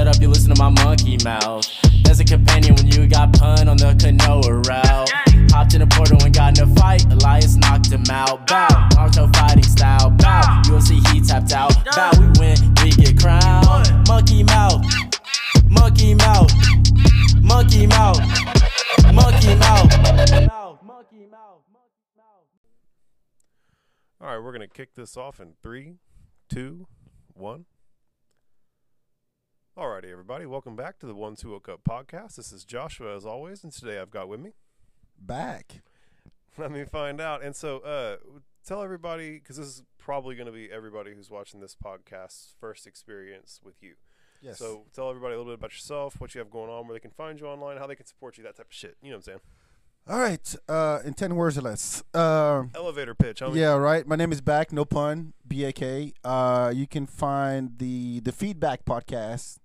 shut up, you listen to my monkey mouth. There's a companion when you got pun on the canoa route. Hopped in a portal and got in a fight. Elias knocked him out. Bow, Naruto fighting style. Bow, UFC he tapped out. Bow, we win, we get crowned. Monkey mouth, monkey mouth, monkey mouth, monkey mouth. Monkey mouth. All right, we're gonna kick this off in three, two, one. Alrighty, everybody, welcome back to the Ones Who Woke Up podcast. This is Joshua, as always, and today I've got with me. Bak. Let me find out. And so, uh, tell everybody because this is probably going to be everybody who's watching this podcast's first experience with you. Yes. So, tell everybody a little bit about yourself, what you have going on, where they can find you online, how they can support you, that type of shit. You know what I'm saying? All right. Uh, in ten words or less. Uh, Elevator pitch. Many- yeah. Right. My name is Bak. No pun. B A K. Uh, you can find the the Feedbak podcast.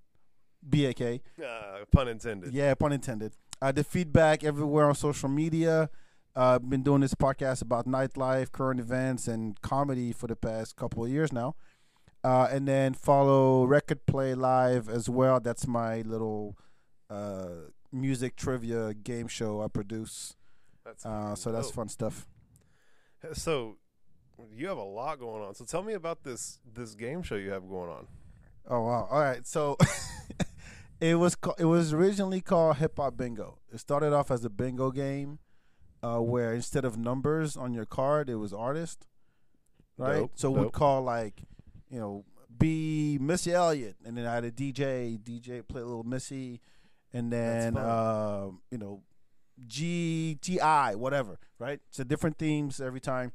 B A K. Uh, pun intended. Yeah, pun intended. Uh, the Feedbak everywhere on social media. Uh, been doing this podcast about nightlife, current events, and comedy for the past couple of years now. Uh, and then follow Record Play Live as well. That's my little uh, music trivia game show I produce. That's Uh, so that's dope. fun stuff. So, you have a lot going on. So, tell me about this this game show you have going on. Oh wow! All right, so it was ca- it was originally called Hip Hop Bingo. It started off as a bingo game, uh, where instead of numbers on your card, it was artist, right? Dope, so we'd call like, you know, be Missy Elliott, and then I had a DJ. DJ play a little Missy, and then uh, you know, G T I whatever, right? So different themes every time,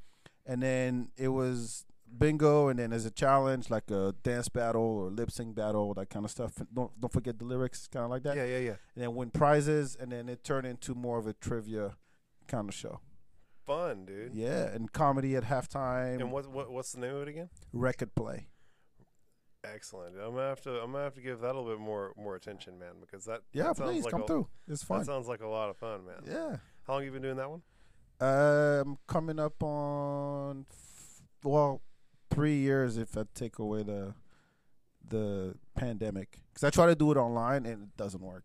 and then it was bingo, and then there's a challenge like a dance battle or lip sync battle, that kind of stuff. Don't don't forget the lyrics, kind of like that. Yeah, yeah, yeah. And then win prizes, and then it turned into more of a trivia kind of show. Fun, dude. Yeah, and comedy at halftime, And what, what what's the name of it again? record play. Excellent. I'm gonna have to I'm gonna have to give that a little bit more more attention, man, because that Yeah, that please like come a, through. It's That fun. sounds like a lot of fun, man. Yeah. How long you been doing that one? Um, coming up on f- well, three years if I take away the the pandemic, because I try to do it online and it doesn't work.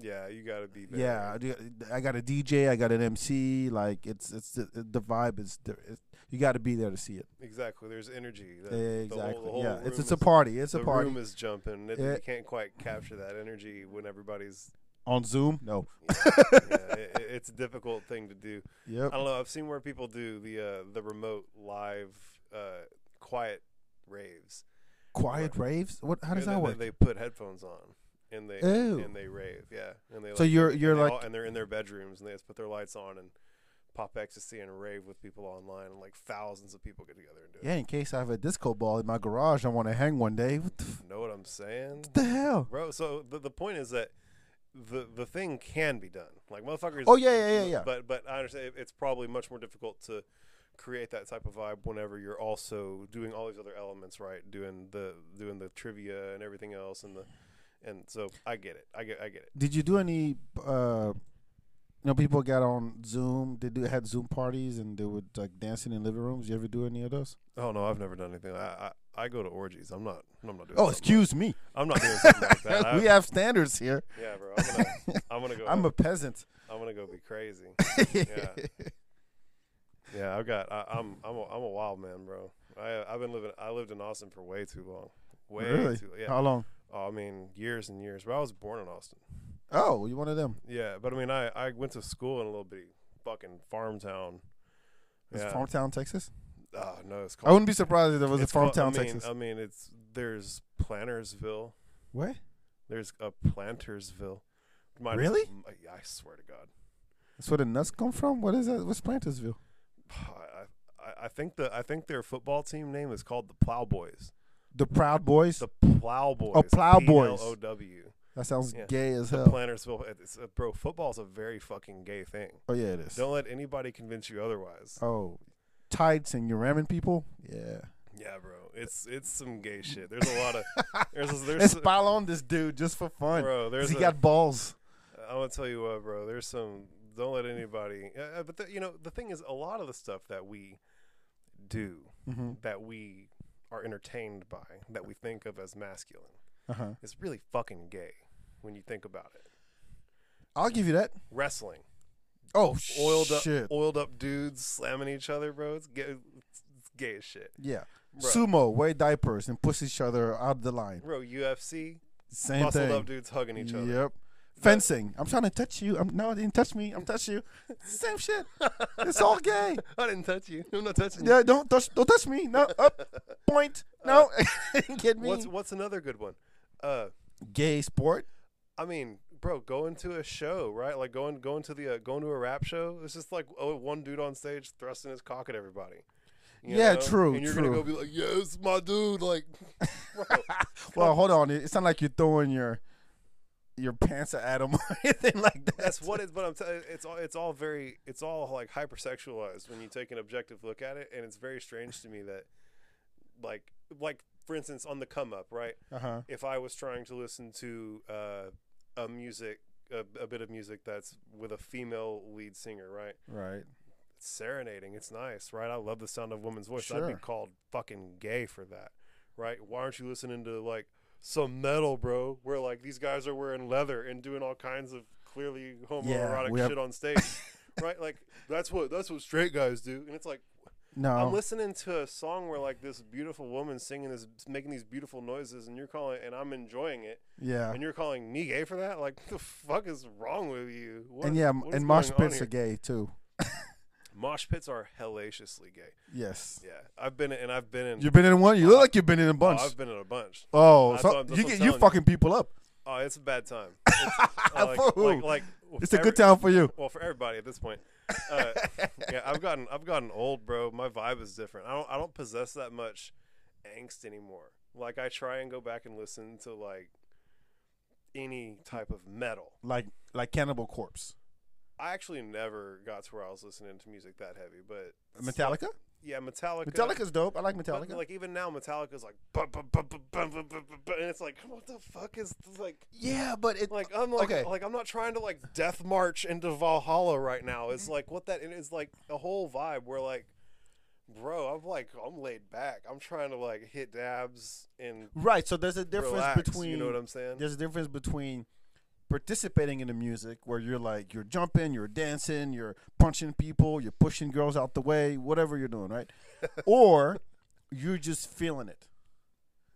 Yeah, you got to be there. Yeah, I, got a DJ, I got an MC. Like it's it's the, the vibe is there. It, you got to be there to see it. exactly. There's energy. The, exactly. The whole, the whole yeah, it's it's a party. It's a party. the room is jumping. It, Yeah. You can't quite capture that energy when everybody's. on Zoom. No. Yeah, yeah, it, it- it's a difficult thing to do. Yep. I don't know. I've seen where people do the uh, the remote live uh, quiet raves. Quiet raves. What? How does Yeah, that they, work? They, put headphones on and they Ew. and they rave. Yeah, and they So like, you're- you're like- all- and they're in their bedrooms and they just put their lights on and pop ecstasy and rave with people online and like thousands of people get together and do it. yeah. In case I have a disco ball in my garage, I want to hang one day. What the, f- Know what I'm saying, what the hell? bro? So the the point is that. The, the thing can be done like motherfuckers. Oh, yeah, yeah, yeah, yeah. But but I understand it's probably much more difficult to create that type of vibe whenever you're also doing all these other elements right, doing the doing the trivia and everything else and the and so I get it. I get I get it. Did you do any? uh You know, people got on Zoom. They do had Zoom parties and they would like dancing in living rooms. You ever do any of those? Oh no, I've never done anything. I I, I go to orgies. I'm not. I'm not doing. Oh, excuse me. I'm not doing something like that. I- we have standards here. yeah, bro. I'm gonna. I'm gonna go. I'm a peasant. I'm gonna go be crazy. Yeah. Yeah, I've got. I, I'm. I'm. A, I'm a wild man, bro. I. I've been living. I lived in Austin for way too long. Way really? too. Yeah. How long? Oh, I mean, years and years. But I was born in Austin. Oh, you one of them? Yeah, but I mean, I. I went to school in a little bitty fucking farm town. It's Yeah. Farm Town, Texas. Oh no, it's called. I wouldn't be surprised if there was a Farm called- Town, I mean, Texas. I mean, it's there's Plantersville. What? There's a Plantersville. Really? I swear to God. That's where the nuts come from. What is that? What's Plantersville? I, I, I think the I think their football team name is called the Plowboys. The Proud Boys. The Plowboys. Oh, Plowboys. P-L-O-W. That sounds yeah. gay as The hell. Plantersville. It's, uh, bro, football's a very fucking gay thing. oh yeah, it is. Don't let anybody convince you otherwise. Oh, tights and you're ramming people. Yeah. Yeah, bro. It's it's some gay shit. There's a lot of there's there's Let's pile on this dude just for fun. bro. There's he a, got balls. I'm gonna tell you what, bro. There's some. Don't let anybody. Uh, but the, you know, the thing is, a lot of the stuff that we do, Mm-hmm. that we are entertained by, that we think of as masculine, Uh huh. is really fucking gay when you think about it. I'll give you that. Wrestling, Oh, oiled up, oiled up dudes slamming each other, bro. It's gay, it's, gay as shit, Yeah. bro. Sumo wear diapers and push each other out of the line. bro, UFC, Same muscled thing. up dudes hugging each other. Yep. Fencing. I'm trying to touch you. I'm no, I didn't touch me. I'm touch you. Same shit. It's all gay. I didn't touch you. I'm not touching you. Yeah, don't touch. Don't touch me. No, up. Point. No, get me. What's what's another good one? Uh, gay sport? I mean, bro, going to a show, right? Like going going to the uh, going to a rap show. It's just like oh, one dude on stage thrusting his cock at everybody. You Yeah, know? true, And you're true. gonna go be like, "Yeah, it's my dude." Like, bro, Well, hold on. It's not like you're throwing your your pants at Adam or anything like that. that's what it's. But I'm telling it's all it's all very it's all like hypersexualized when you take an objective look at it, and it's very strange to me that, like, like for instance, on the come up, right? Uh huh. if I was trying to listen to uh, a music, a, a bit of music that's with a female lead singer, right? Right. It's serenading. It's nice, right? I love the sound of a woman's voice. I'd be called fucking gay for that, right? Why aren't you listening to like some metal, bro? Where like these guys are wearing leather and doing all kinds of clearly homoerotic we have- shit on stage, right? Like that's what that's what straight guys do, and it's like No. I'm listening to a song where like this beautiful woman singing this, making these beautiful noises, and you're calling, and I'm enjoying it, yeah. and you're calling me gay for that? Like, the fuck is wrong with you? What- and yeah, and mosh pits are gay too. Mosh pits are hellaciously gay. Yes. Yeah, I've been in, and I've been in. You've been in one. You look like you've been in a oh, bunch. I've been in a bunch. Oh, so what I'm- that's you get you fucking people up. Oh, it's a bad time. It's, uh, like, who? like, like, It's a every- good time for you. Well, for everybody at this point. Uh, yeah, I've gotten I've gotten old, bro. My vibe is different. I don't I don't possess that much angst anymore. Like I try and go back and listen to like any type of metal. Like like Cannibal Corpse. I actually never got to where I was listening to music that heavy, but Metallica yeah, Metallica. Metallica's dope. I like Metallica. But, like even now, Metallica's like, bum, bum, bum, and it's like, what the fuck is this? like? Yeah, but it like I'm like okay. like I'm not trying to like death march into Valhalla right now. It's mm-hmm. like what that it's like a whole vibe where like, bro, I'm like I'm laid back. I'm trying to like hit dabs and right. So there's a difference relax, between you know what I'm saying. There's a difference between participating in the music where you're like you're jumping, you're dancing, you're punching people, you're pushing girls out the way, whatever you're doing, right? or you're just feeling it.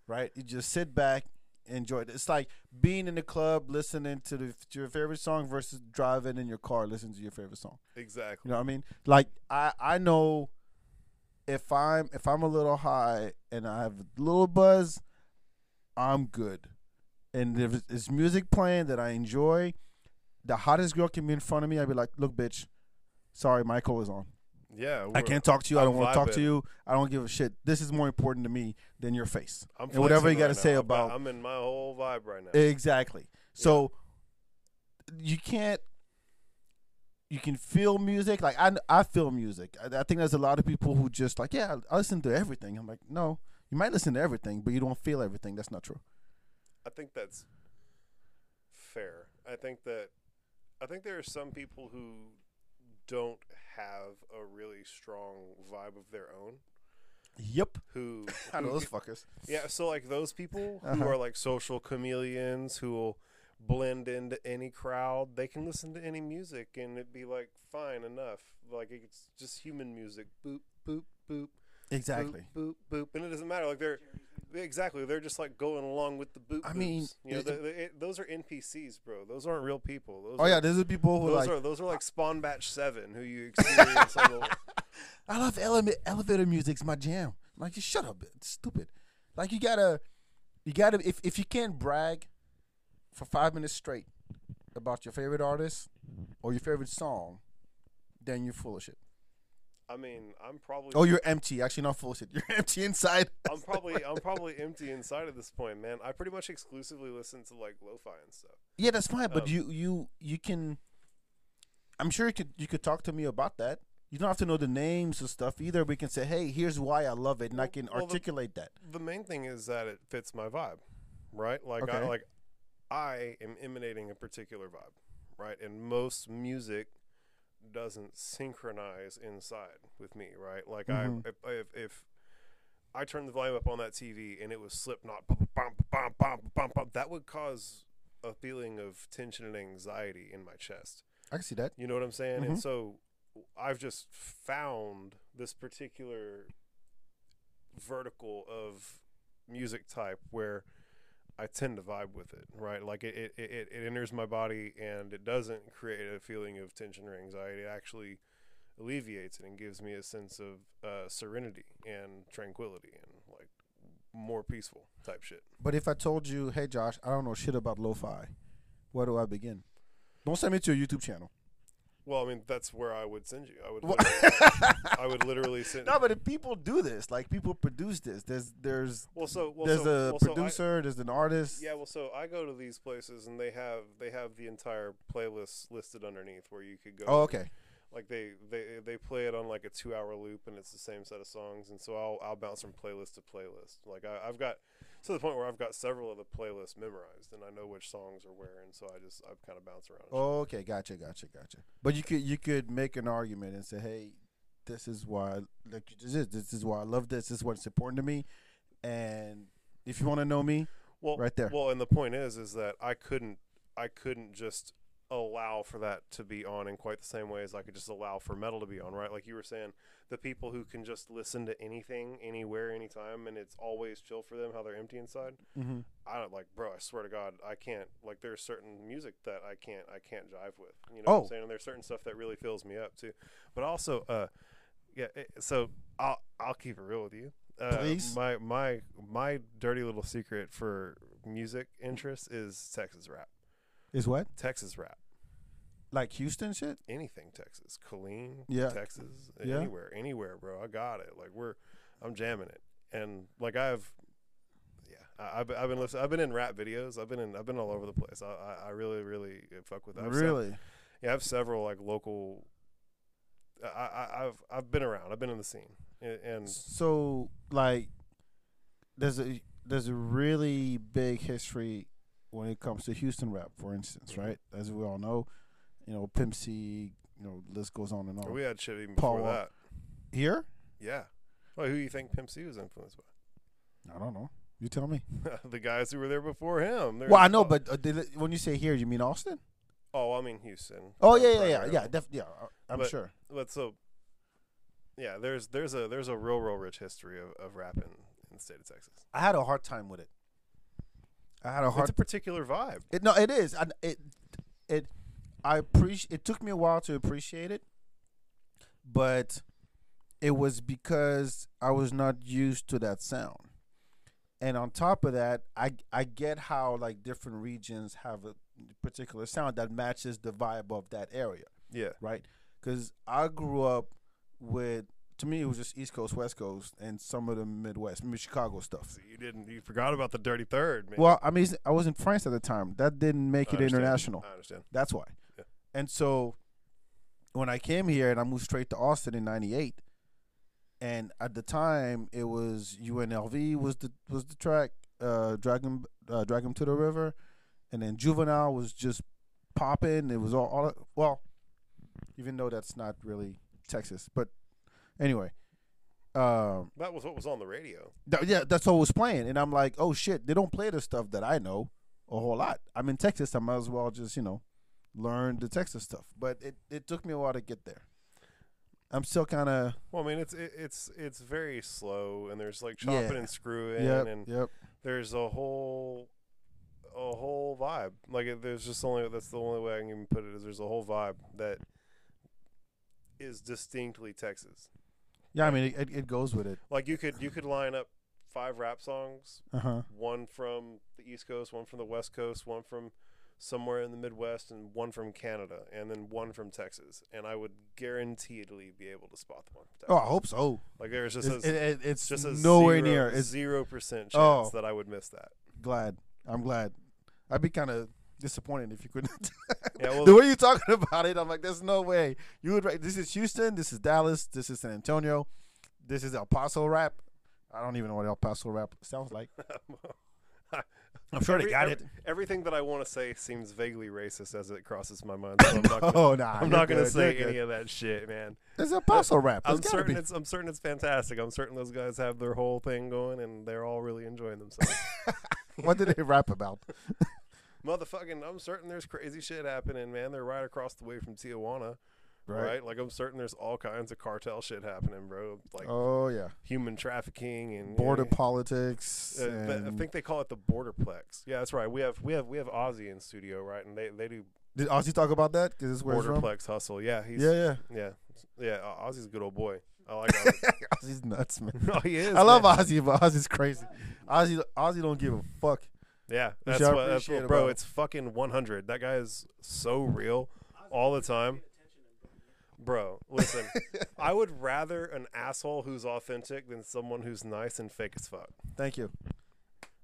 Right? You just sit back, enjoy it. It's like being in the club listening to, the, to your favorite song versus driving in your car listening to your favorite song. Exactly. You know what I mean? Like I I know if I'm if I'm a little high and I have a little buzz, I'm good. And if it's music playing that I enjoy, the hottest girl can be in front of me. I'd be like, "Look, bitch, sorry, Michael is on. Yeah, I can't talk to you. I don't want to talk to you. I don't give a shit. This is more important to me than your face I'm and whatever you got to right say now. About I'm in my whole vibe right now. Exactly. So you can't. You can feel music. Like I, I feel music. I, I think there's a lot of people who just like, yeah, I listen to everything. I'm like, no, you might listen to everything, but you don't feel everything. That's not true. I think that's fair. I think that I think there are some people who don't have a really strong vibe of their own. Yep. Who, I know who those get- fuckers. yeah, so like those people who Uh-huh. are like social chameleons who will blend into any crowd, they can listen to any music and it'd be like fine enough. Like it's just human music. Boop boop boop. Exactly. Boop, boop, boop, and it doesn't matter. Like they're exactly they're just like going along with the boot. I mean, you know, it- the, the, it, those are NPCs, bro. Those aren't real people. Those Oh are, yeah, those are people who those like. are those are like Spawn Batch Seven, who you experience. I love ele- elevator music's my jam. I'm like, shut up, it's stupid. Like you gotta, you gotta. If if you can't brag for five minutes straight about your favorite artist or your favorite song, then you're full of shit. I mean, I'm probably. Oh, you're empty. Actually, not full shit. You're empty inside. I'm probably I'm probably empty inside at this point, man. I pretty much exclusively listen to like lo-fi and stuff. yeah, that's fine. But Um, you you you can. I'm sure you could you could talk to me about that. You don't have to know the names of stuff either. We can say, hey, here's why I love it, and I can well, the- articulate that. The main thing is that it fits my vibe, right? Like I like I am emanating a particular vibe, right? And most music doesn't synchronize inside with me, right? Like Mhm. I if, if I turned the volume up on that TV and it was Slipknot. That would cause a feeling of tension and anxiety in my chest. I can see that. You know what I'm saying? And Mhm. so I've just found this particular vertical of music type where I tend to vibe with it, right? Like it, it, it, it enters my body and it doesn't create a feeling of tension or anxiety. It actually alleviates it and gives me a sense of uh, serenity and tranquility and like more peaceful type shit. But if I told you, hey Josh, I don't know shit about lo-fi, where do I begin? Don't send me to your YouTube channel. Well, I mean, that's where I would send you. I would, literally, I would literally send. No, but if people do this, like people produce this, there's there's well, so well, there's so, a well, so I- producer, there's an artist. Yeah, well, so I go to these places and they have they have the entire playlist listed underneath where you could go. Oh, okay. Like they they they play it on like a two hour loop and it's the same set of songs, and so I'll I'll bounce from playlist to playlist. Like I, I've got to the point where I've got several of the playlists memorized and I know which songs are where, and so I just I kind of bounce around. Oh, okay, gotcha, gotcha, gotcha. But you could you could make an argument and say, hey, this is why like just did. This is why I love this. This is what's important to me. And if you want to know me, well, right there. Well, and the point is, is that I couldn't I couldn't just allow for that to be on in quite the same way as I could just allow for metal to be on, right? Like you were saying, the people who can just listen to anything, anywhere, anytime, and it's always chill for them how they're empty inside. mm-hmm. I don't like, bro. I swear to God, I can't. Like, there's certain music that I can't, I can't jive with. You know what Oh. I'm saying? And there's certain stuff that really fills me up too. But also, uh, yeah. it- So I'll I'll keep it real with you. Uh, Please. My my my dirty little secret for music interest is Texas rap. Is what Texas rap. like Houston shit. Anything Texas. Colleen. Yeah. Texas. Yeah. Anywhere. Anywhere, bro. I got it. Like we're, I'm jamming it. And like I've, yeah, I, I've, been- I've been listening. I've been in rap videos. I've been in. I've been all over the place. I, I, I really, really fuck with that. Really? yeah, I have several like local. I, I, I've, I've been around. I've been in the scene, and So like, there's a there's a really big history when it comes to Houston rap, for instance, right? As we all know, you know, Pimp C, you know, list goes on and on. we had shit even Paul before that. Here? Yeah. Well, who do you think Pimp C was influenced by? I don't know. You tell me. the guys who were there before him. Well, I know, but uh, it, when you say here, you mean Austin? oh, I mean Houston. Oh yeah, yeah, yeah, yeah, def- yeah. uh, I'm But- sure. But so, yeah, there's there's a there's a real real rich history of, of rap in, in the state of Texas. I had a hard time with it. I had a hard. It's a particular vibe. It, no, it is. I, it it I appreciate. It took me a while to appreciate it, but it was because I was not used to that sound. And on top of that, I I get how like different regions have a particular sound that matches the vibe of that area, Yeah. right? Because I grew up with. To me, it was just East Coast, West Coast, and some of the Midwest, maybe Chicago stuff. So you didn't you forgot about the Dirty Third, man. Well, I mean, I was in France at the time. That didn't make I it understand. international. I understand. That's why. Yeah. And so when I came here and I moved straight to Austin in '98, and at the time it was UNLV was the was the track, uh, Dragon uh, Dragon to the River, and then Juvenile was just popping. It was all, all well, even though that's not really Texas, but anyway. Um, That was what was on the radio. Th- yeah, that's what was playing, and I'm like, oh shit, they don't play the stuff that I know a whole lot. I'm in Texas, I might as well just you know learn the Texas stuff. But it it took me a while to get there. I'm still kind of Well, I mean, it's it, it's it's very slow, and there's like chopping Yeah. and screwing, yep and yep. there's a whole a whole vibe. Like it, there's just only that's the only way I can even put it is there's a whole vibe that is distinctly Texas. Yeah, I mean it, it, goes with it. Like you could you could line up five rap songs, Uh huh. one from the East Coast, one from the West Coast, one from somewhere in the Midwest, and one from Canada, and then one from Texas, and I would guaranteedly be able to spot the one. From Texas. Oh, I hope so. Like there's just It's, a, it, it, it's just a nowhere zero, near. It's zero percent Oh. chance that I would miss that. glad. I'm glad. I'd be kind of disappointed if you couldn't. Yeah, well, the way you're talking about it, I'm like, there's no way you would. write This is Houston. This is Dallas. This is San Antonio. This is El Paso rap. I don't even know what El Paso rap sounds like. I'm sure they Every- got every- it. Everything that I want to say seems vaguely racist as it crosses my mind. So I'm not gonna, Oh nah, I'm not gonna say any of that shit, man. It's a paso rap. I'm certain be. it's I'm certain it's fantastic. I'm certain those guys have their whole thing going and they're all really enjoying themselves. What did they rap about? Motherfucking, I'm certain there's crazy shit happening, man. They're right across the way from Tijuana, right? Like I'm certain there's all kinds of cartel shit happening, bro. Like Oh yeah. human trafficking and Border yeah. politics. Uh, th- I think they call it the borderplex. Yeah, that's right. We have we have we have Ozzy in studio, right? And they they do Did Ozzy talk about that? Because this is where he's from. borderplex hustle. Yeah, he's Yeah, yeah. yeah yeah. Ozzy's a good old boy. I like Ozzy. Ozzy's nuts, man. oh, he is. I love man. Ozzy, but Ozzy's crazy. Ozzy, Ozzy don't give a fuck. Yeah, Which that's I what, that's what, bro. about. It's fucking 100. That guy is so real all the time. Bro, listen, I would rather an asshole who's authentic than someone who's nice and fake as fuck. Thank you.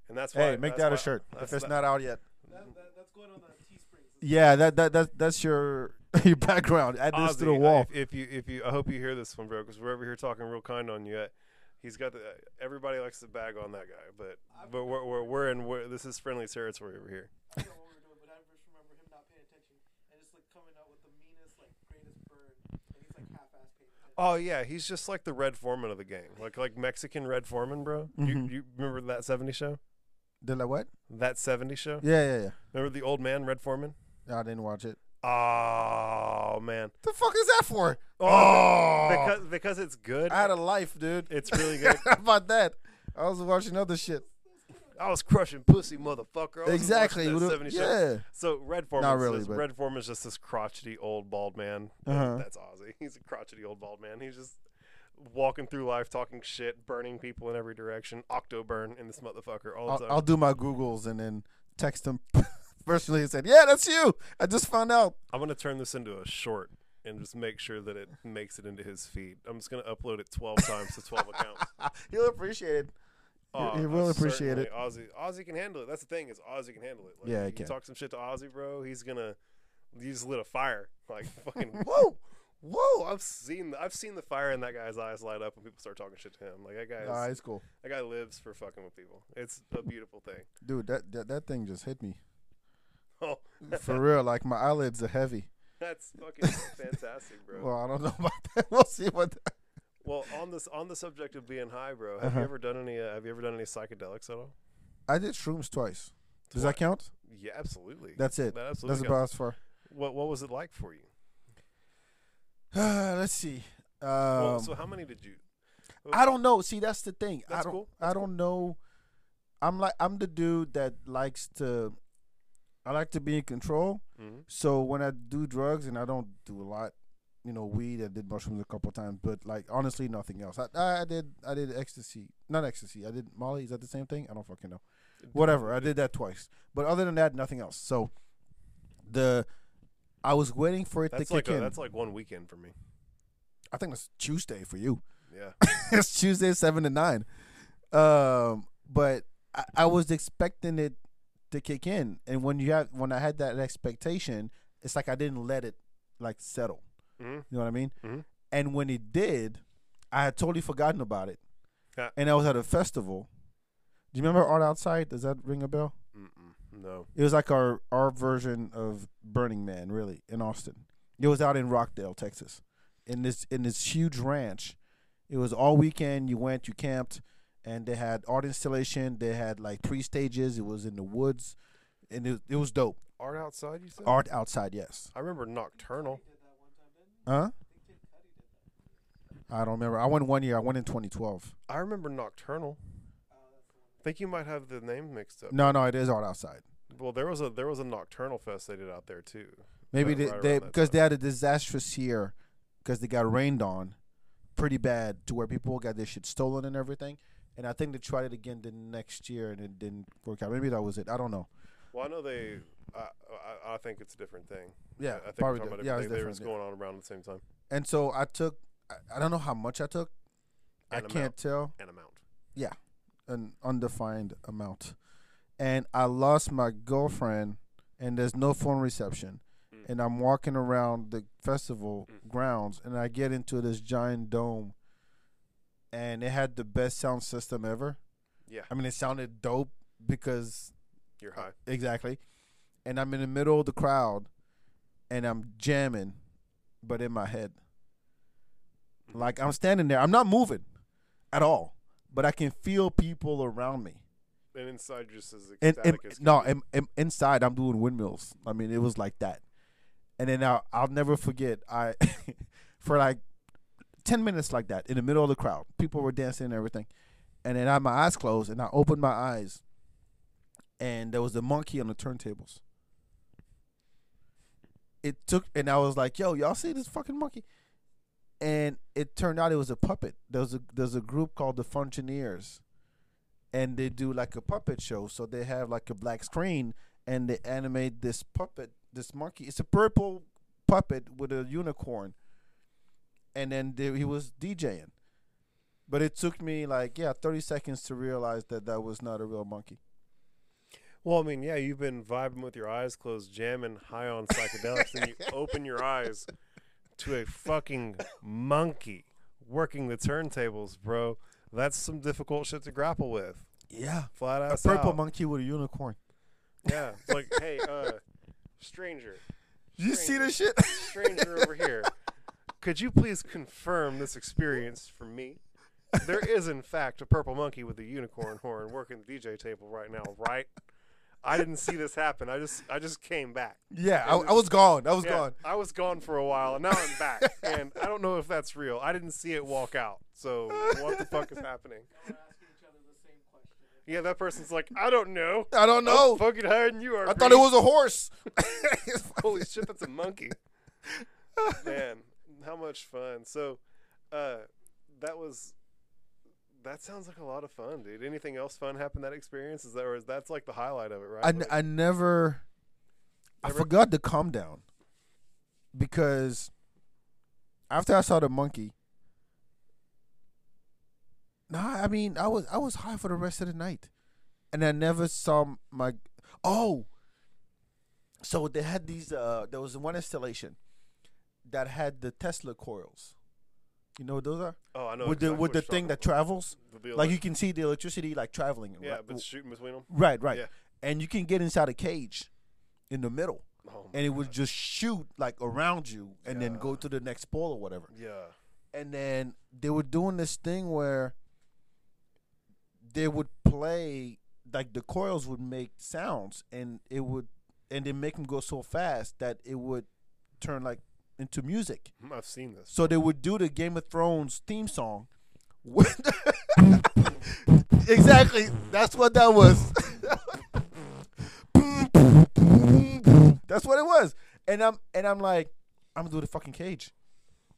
And that's why. Hey, make that why- a shirt if it's that- not out yet. That, that, that's going on the Teesprings. Yeah, that that that that's your your background. Add this to the wall. If, if you, if you, I hope you hear this one, bro, because we're over here talking real kind on you. He's got the. Everybody likes to bag on that guy, but but we're we're, we're in. We're, this is friendly territory over here. I don't know what we were doing, but I just remember him not paying attention and just like coming out with the meanest, like greatest burn, and he's like half-ass paying attention. Oh yeah, he's just like the Red Forman of the gang, like like Mexican Red Forman, bro. Mhm. You you remember that '70s show? Did I what? That '70s show? Yeah, yeah, yeah. Remember the old man Red Forman? I didn't watch it. Oh man. The fuck is that for? Oh, Oh, because because it's good. I had a life, dude. It's really good. How about that? I was watching other shit. I was crushing pussy, motherfucker. I was Exactly. watching What That the- 70s show. yeah. So Red Forman, Not really, just, but- Red Forman's just this crotchety old bald man. Uh-huh. That's Ozzy. He's a crotchety old bald man. He's just walking through life talking shit, burning people in every direction. Octo burn in this motherfucker all the I'll, time. I'll do my Googles and then text him personally said, "Yeah, that's you. I just found out." I'm gonna turn this into a short and just make sure that it makes it into his feed. I'm just gonna upload it 12 times to 12 accounts. He'll appreciate it. Oh, he will uh, appreciate it. Ozzy, Ozzy can handle it. That's the thing is Ozzy can handle it. Like, Yeah, he can. talk some shit to Ozzy, bro. He's gonna. Just lit a fire, like fucking. Whoa. Whoa! I've seen I've seen the fire in that guy's eyes light up when people start talking shit to him. Like that guy, is, Nah, cool, that guy lives for fucking with people. It's a beautiful thing. dude. That, that that thing just hit me Oh, for real. Like my eyelids are heavy. that's fucking fantastic, bro. Well, I don't know about that. We'll see what. Well, on this on the subject of being high, bro, have Uh-huh. you ever done any? Uh, have you ever done any psychedelics at all? I did shrooms twice. Does that count? Yeah, absolutely. That's it. That absolutely. That's counts. about as far. What What was it like for you? Let's see. Um, well, so how many did you? I don't know. See, that's the thing. I don't. cool. I don't know. I'm like I'm the dude that likes to. I like to be in control. Mhm. So when I do drugs, and I don't do a lot, you know, weed. I did mushrooms a couple times, but like honestly, nothing else. I I did I did ecstasy, not ecstasy. I did Molly. Is that the same thing? I don't fucking know. Whatever. I did that twice, but other than that, nothing else. So the I was waiting for it That's to like kick a, in. that's like one weekend for me. I think it's Tuesday for you. Yeah. it's Tuesday seven to nine. Um, but I, I was expecting it to kick in, and when you have when I had that expectation, it's like I didn't let it like settle. hmm You know what I mean? Mhm. And when it did, I had totally forgotten about it. Yeah. And I was at a festival. Do you remember Art Outside? Does that ring a bell? Mm-mm. No. It was like our our version of Burning Man, really, in Austin. It was out in Rockdale, Texas, in this in this huge ranch. It was all weekend. You went, you camped, and they had art installation. They had like three stages. It was in the woods, and it it was dope. Art outside, you said? Art outside, yes. I remember Nocturnal. Huh? I don't remember. I went one year. I went in 2012. I remember Nocturnal. I think you might have the name mixed up. No, no, it is art outside. Well, there was a there was a Nocturnal fest they did out there too. Maybe Right- they, right they because they had a disastrous year because they got rained on pretty bad to where people got their shit stolen and everything. And I think they tried it again the next year and it didn't work out. Maybe that was it. I don't know. Well, I know they. I I, I think it's a different thing. Yeah, I think probably. we're talking did. about Yeah, it's. They different. going on around at the same time. And so I took. I, I don't know how much I took. I An can't tell An amount. Yeah, an undefined amount. And I lost my girlfriend, and there's no phone reception. Mm. And I'm walking around the festival Mm. grounds, and I get into this giant dome, and it had the best sound system ever. Yeah. I mean, it sounded dope because You're high. exactly, and I'm in the middle of the crowd, and I'm jamming, but in my head, mm-hmm. like I'm standing there, I'm not moving, at all, but I can feel people around me. And inside just as And, ecstatic and as no, and, and inside I'm doing windmills. I mean, it was like that. And then I'll, I'll never forget. I for like ten minutes like that in the middle of the crowd, people were dancing and everything. And then I had my eyes closed, and I opened my eyes, and there was a monkey on the turntables. It took, and I was like, "Yo, y'all see this fucking monkey?" And it turned out it was a puppet. There's a there's a group called the Fungineers and they do like a puppet show. So they have like a black screen and they animate this puppet, this monkey. It's a purple puppet with a unicorn, and then he was DJing. But it took me like yeah, thirty seconds to realize that that was not a real monkey. Well, I mean, yeah, you've been vibing with your eyes closed, jamming high on psychedelics, and you open your eyes to a fucking monkey working the turntables, bro. That's some difficult shit to grapple with. Yeah, Flat ass. a purple out. monkey with a unicorn. Yeah, it's like, hey, uh, stranger, You see Stranger. this shit? stranger over here, could you please confirm this experience for me? There is, in fact, a purple monkey with a unicorn horn working the DJ table right now, right? I didn't see this happen. I just, I just came back. yeah, I, I was gone. I was Yeah, gone. I was gone for a while, and now I'm back. and I don't know if that's real. I didn't see it walk out. So what the fuck is happening? We're asking each other the same question. Yeah, that person's like, I don't know. I don't know. I'm fucking higher than you are. I thought it was a horse. Holy shit, that's a monkey. Man, how much fun. So, uh, that was. That sounds like a lot of fun, dude. Anything else fun happen that experience? Is that or is that's like the highlight of it, right? I, n- Like- I never I Never- forgot to calm down because after I saw the monkey Nah, I mean I was I was high for the rest of the night. And I never saw my Oh. So they had these uh there was one installation that had the Tesla coils. You know what those are? oh, I know with the with the thing that travels. Like you can see the electricity like traveling. yeah, right? but shooting between them. Right, right. Yeah. And you can get inside a cage in the middle Oh, and it would just shoot like around you and then go to the next pole or whatever. yeah. And then they were doing this thing where they would play like the coils would make sounds and it would and they make them go so fast that it would turn like into music. Hmm, I've seen this. So they would do the Game of Thrones theme song. exactly. That's what that was. That's what it was. And I'm and I'm like, I'm gonna do the fucking cage.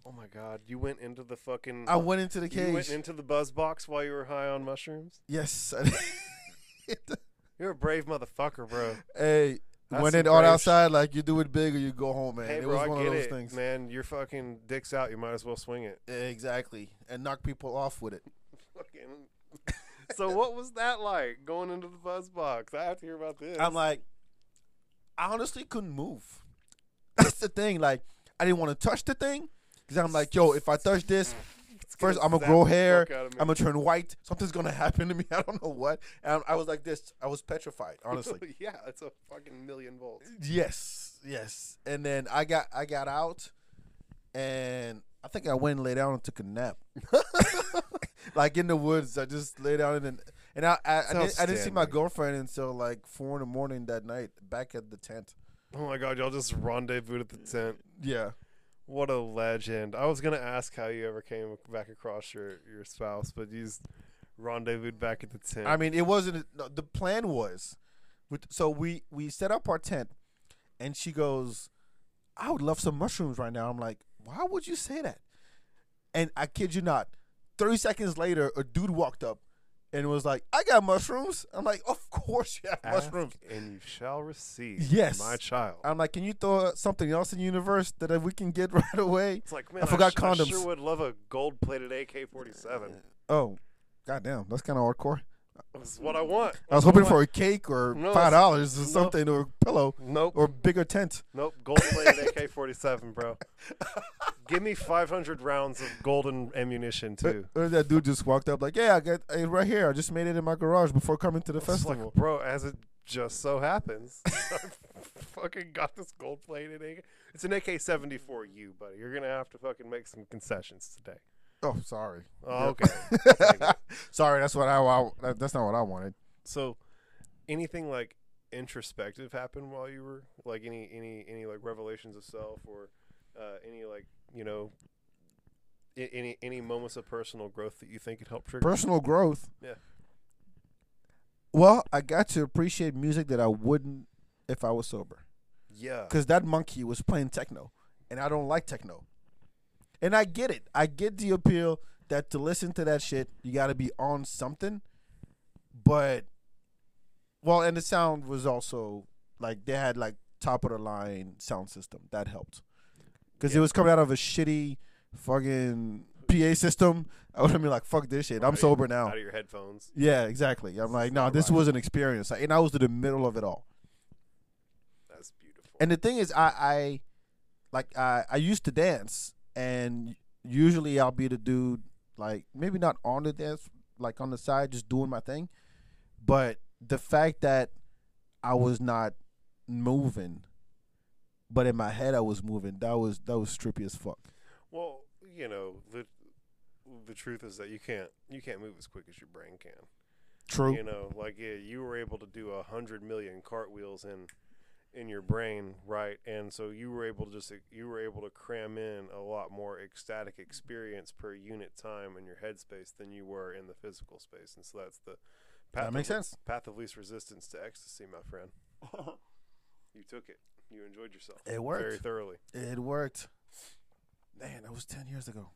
Oh my god, you went into the fucking. I went into the cage. You went into the buzz box while you were high on mushrooms. yes. You're a brave motherfucker, bro. hey, That's went some it on outside like you do it big or you go home, man. hey, it bro, was I one get of those it, things. man. Your fucking dick's out. You might as well swing it. Exactly. And knock people off with it. Fucking. so what was that like going into the buzz box? I have to hear about this. I'm like, I honestly couldn't move. That's the thing. Like, I didn't want to touch the thing because I'm like, yo, if I touch this, It's first I'm gonna grow hair. fuck out of me. I'm gonna turn white. Something's gonna happen to me. I don't know what. And I was like this. I was petrified, honestly. yeah, it's a fucking million volts. yes, yes. And then I got I got out, and I think I went and lay down and took a nap. like in the woods, I just lay down and and I I, I, didn't, I didn't see my girlfriend until like four in the morning that night back at the tent. Oh my god, y'all just rendezvoused at the tent. Yeah. What a legend. I was gonna ask how you ever came back across your your spouse, but you rendezvoused back at the tent. I mean, it wasn't. No, the plan was, so we we set up our tent, and she goes, "I would love some mushrooms right now." I'm like, "Why would you say that?" And I kid you not, thirty seconds later, a dude walked up, and was like, "I got mushrooms." I'm like, "Of course you have Ask mushrooms." and you shall receive. Yes. my child. I'm like, "Can you throw something else in the universe that we can get right away?" it's like man, I forgot sh- condoms. I sure would love a gold-plated AK-47. Oh, goddamn, that's kind of hardcore. That's what I want. I was hoping for a cake or No, five dollars or something or a pillow Nope. or bigger tent. Nope, gold-plated AK-47, bro. Give me 500 rounds of golden ammunition too. What if that dude just walked up like, "Yeah, I got it right here. I just made it in my garage before coming to the It's festival." like, bro, as it just so happens, I fucking got this gold plated AK. It's an AK seventy four U, buddy. You're gonna have to fucking make some concessions today. Oh, sorry. Oh, okay. sorry, that's what I, I that's not what I wanted. so, anything like introspective happen while you were like any any any like revelations of self or uh, any like you know any any moments of personal growth that you think could help trigger? Personal growth. Yeah. Well, I got to appreciate music that I wouldn't if I was sober. yeah. Because that monkey was playing techno, and I don't like techno. And I get it. I get the appeal that to listen to that shit, you got to be on something. But, well, and the sound was also like they had like top of the line sound system that helped because it was coming out of a shitty fucking PA system. I would have been like, "Fuck this shit." I'm Right. sober now. Out of your headphones. Yeah, exactly. I'm like, no, not this was an experience, and I was in the middle of it all. That's beautiful. And the thing is, I, I like I, I used to dance, and usually I'll be the dude like maybe not on the dance, like on the side, just doing my thing. But the fact that I was not moving, but in my head I was moving, that was that was trippy as fuck. Well, you know, the the truth is that you can't you can't move as quick as your brain can. True. You know, like yeah, you were able to do a hundred million cartwheels in in your brain, right? And so you were able to just you were able to cram in a lot more ecstatic experience per unit time in your headspace than you were in the physical space. And so that's the path That makes of, sense. Path of least resistance to ecstasy, my friend. you took it. You enjoyed yourself. It worked. very thoroughly. It worked. Man, that was ten years ago.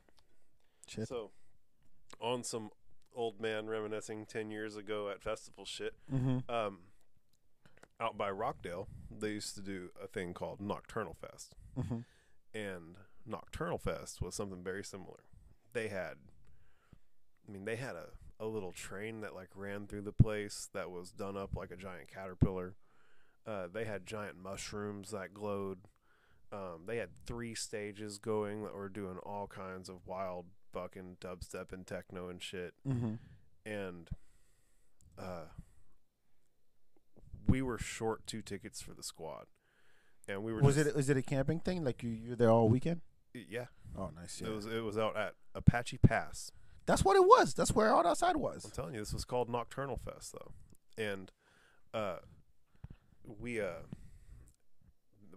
Shit. So, on some old man reminiscing 10 years ago at festival shit, Mm-hmm. um, out by Rockdale, they used to do a thing called Nocturnal Fest. Mm-hmm. And Nocturnal Fest was something very similar. They had, I mean, they had a, a little train that like ran through the place that was done up like a giant caterpillar. Uh, they had giant mushrooms that glowed. Um, they had three stages going that were doing all kinds of wild fucking dubstep and techno and shit. Mm-hmm. And uh, we were short two tickets for the squad, and we were Was just, it it a camping thing? Like you you're there all weekend? Yeah, Oh, nice. Yeah. it was. It was out at Apache Pass. That's what it was. That's where Art Outside was. I'm telling you, this was called Nocturnal Fest though, and uh, we uh,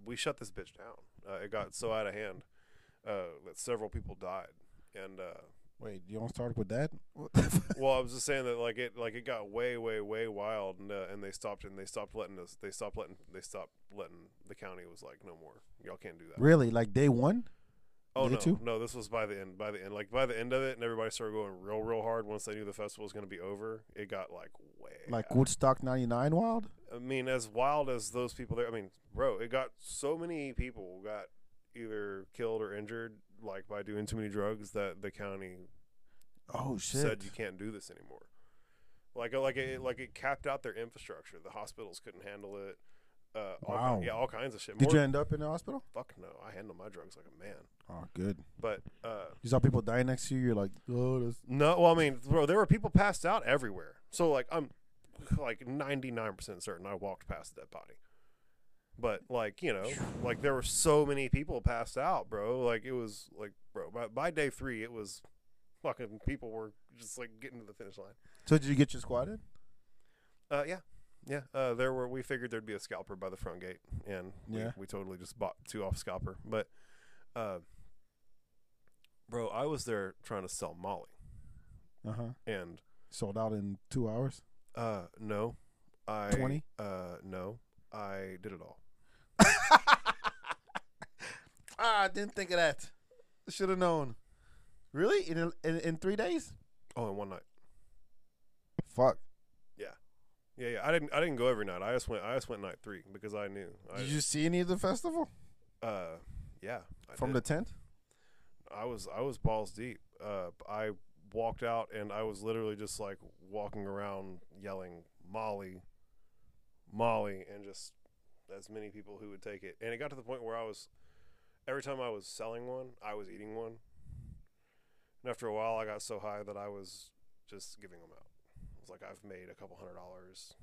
we shut this bitch down. Uh, it got so out of hand uh, that several people died, and uh, Wait, you don't start with that? well, I was just saying that like it like it got way way way wild, and uh, and they stopped and they stopped letting us. They stopped letting they stopped letting the county was like no more. Y'all can't do that. really? Like day one? Oh Day no, two? no, this was by the end. By the end, like by the end of it, and everybody started going real, real hard. Once they knew the festival was going to be over, it got like way. Like out. Woodstock '99 wild? I mean, as wild as those people there. I mean, bro, it got so many people got either killed or injured, like by doing too many drugs, that the county Oh shit! said you can't do this anymore. Like, like it, like it capped out their infrastructure. The hospitals couldn't handle it. Uh, all, Wow. yeah, all kinds of shit. Did you end up in the hospital? Fuck no, I handle my drugs like a man. Oh, good. But uh, You saw people die next to you. You're like, oh, that's No, well, I mean, bro, there were people passed out everywhere. So, like, I'm like 99% certain I walked past that body. But, like, you know, like, there were so many people passed out, bro. Like, it was, like, bro, by, by day three, it was fucking people were just, like, getting to the finish line. So did you get your squad in? Uh, yeah. Yeah. Uh, there were, we figured there'd be a scalper by the front gate, and we, Yeah. we totally just bought two off scalper. But, uh, bro, I was there trying to sell Molly, Uh huh. and Sold out in two hours. Uh, no. I 20? Uh, no. I did it all. Ah, I didn't think of that. Should have known. Really? In, in in three days? Oh, in one night. Fuck. Yeah, yeah. Yeah. I didn't. I didn't go every night. I just went. I just went night three because I knew. I, Did you see any of the festival Uh, yeah. I from did. the tent? I was. I was balls deep. Uh, I walked out and I was literally just like walking around yelling Molly, Molly, and just as many people who would take it. And it got to the point where I was. Every time I was selling one, I was eating one. And after a while, I got so high that I was just giving them out. It was like I've made a couple hundred dollars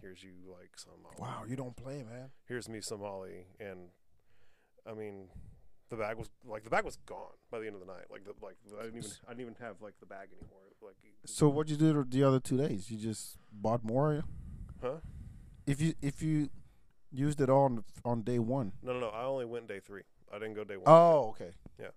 here's you like some. Wow, you don't play, man. Here's me some Molly, and I mean, the bag was like the bag was gone by the end of the night. Like the like I didn't even I didn't even have like the bag anymore. Like So what you do the other two days? You just bought more. huh? If you if you used it on on day one. No, no, no. I only went day three. I didn't go day one. Oh, okay. Yeah.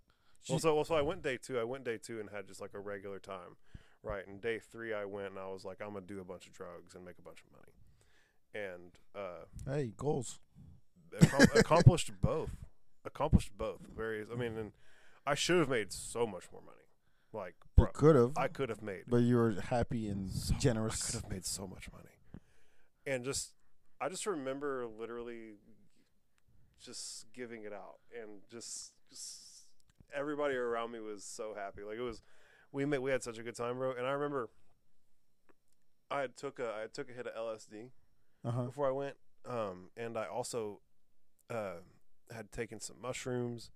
She- Well, so, well, so I went day two. I went day two and had just like a regular time, right? And day three, I went and I was like, I'm gonna do a bunch of drugs and make a bunch of money, and uh, Hey, goals. accom- accomplished both. Accomplished both. Very. I mean, and I should have made so much more money. Like, You bro, could have, I could have made. but you were happy and so- I generous. could have made so much money, and just I just remember literally just giving it out, and just, just everybody around me was so happy. Like it was, we made we had such a good time, bro. And I remember I took a I took a hit of LSD Uh huh. before I went, um, and I also uh, had taken some mushrooms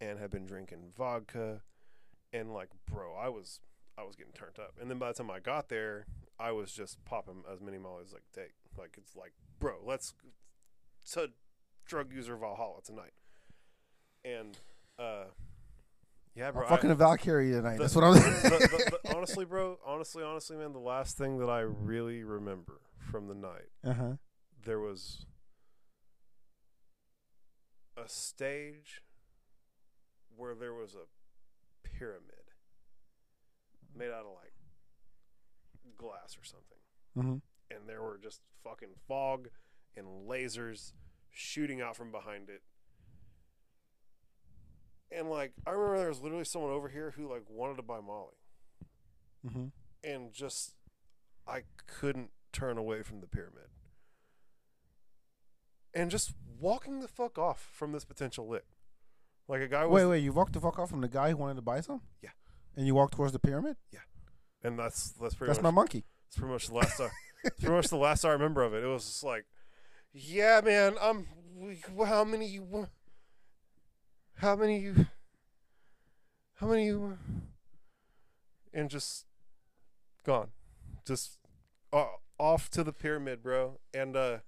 and had been drinking vodka, and like, bro, I was I was getting turned up. And then by the time I got there, I was just popping as many mollies could take. Like it's like, bro, let's to drug user Valhalla tonight. And uh, yeah, bro, I'm fucking a Valkyrie tonight. the- That's what I'm. the- the- honestly, bro, honestly, honestly, man, the last thing that I really remember from the night uh huh. there was a stage where there was a pyramid made out of like glass or something hmm and there were just fucking fog and lasers shooting out from behind it and like i remember there was literally someone over here who like wanted to buy molly hmm and just I couldn't turn away from the pyramid. And just walking the fuck off from this potential lick. Like a guy was Wait, wait. You walked the fuck off from the guy who wanted to buy some. Yeah. And you walked towards the pyramid. Yeah. And that's that's pretty That's my monkey. It's pretty much the last I, that's pretty much the last I remember of it. It was just like yeah, man, I'm how many you how many you how many you and just gone. Just uh, off to the pyramid, bro. And uh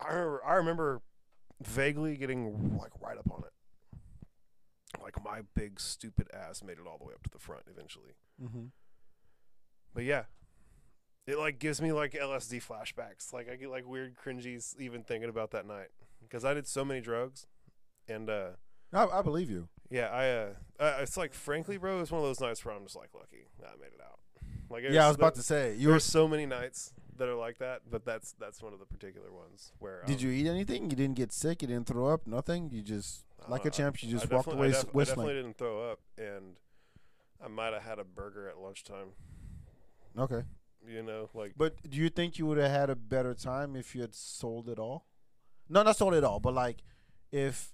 I remember I remember vaguely getting like right up on it. Like my big stupid ass made it all the way up to the front eventually. Mm-hmm. But yeah. It like gives me like LSD flashbacks. Like I get like weird cringies even thinking about that night because I did so many drugs and uh I, I believe you. yeah, I uh, uh it's like frankly, bro, it's one of those nights where I'm just like lucky that I made it out. Like Yeah, I was about to say. You were. So many nights that are like that, but that's that's one of the particular ones where. Did um, you eat anything? You didn't get sick. You didn't throw up. Nothing. You just like uh, a champ. You just I walked away I, def- I definitely didn't throw up, and I might have had a burger at lunchtime. Okay. You know, like But do you think you would have had a better time if you had sold it all? No, not sold it all, but like if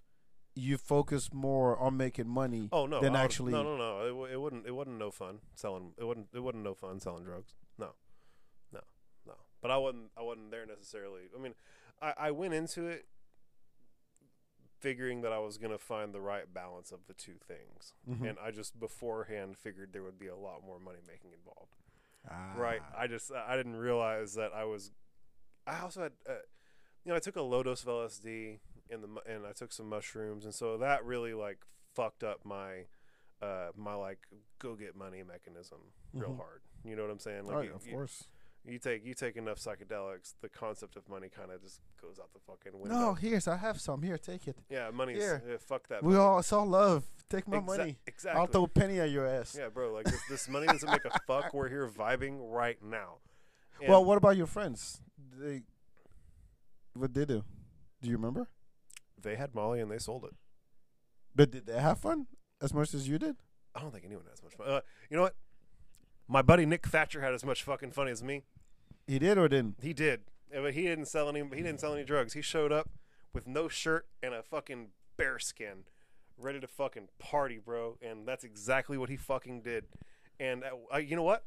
you focus more on making money. oh no, Then actually- no, no, no, it, w- it wouldn't, it wasn't no fun selling. It wouldn't. it wasn't no fun selling drugs. No, no, no. But I wasn't, I wasn't there necessarily. I mean, I, I went into it figuring that I was gonna find the right balance of the two things, Mhm. and I just beforehand figured there would be a lot more money making involved. Ah. Right. I just I didn't realize that I was. I also had, uh, you know, I took a low dose of LSD and the and I took some mushrooms, and so that really like fucked up my, uh, my like go get money mechanism real Mhm. hard. You know what I'm saying? Like oh, you, of you- course. You, take you take enough psychedelics, the concept of money kind of just goes out the fucking window. No, here's I have some. Here, take it. Yeah, money's Here. uh, fuck that. We money. all it's all love. Take my Exa- money. Exactly. I'll throw a penny at your ass. yeah, bro. Like this, this money doesn't make a fuck. We're here vibing right now. Well, what about your friends? They what did they do? Do you remember? they had Molly and they sold it. But did they have fun as much as you did? I don't think anyone has much fun. Uh, you know what? My buddy Nick Thatcher had as much fucking fun as me. He did or didn't? He did, Uh, but he didn't sell any. He didn't sell any drugs. He showed up with no shirt and a fucking bear skin, ready to fucking party, bro. And that's exactly what he fucking did. And uh, you know what?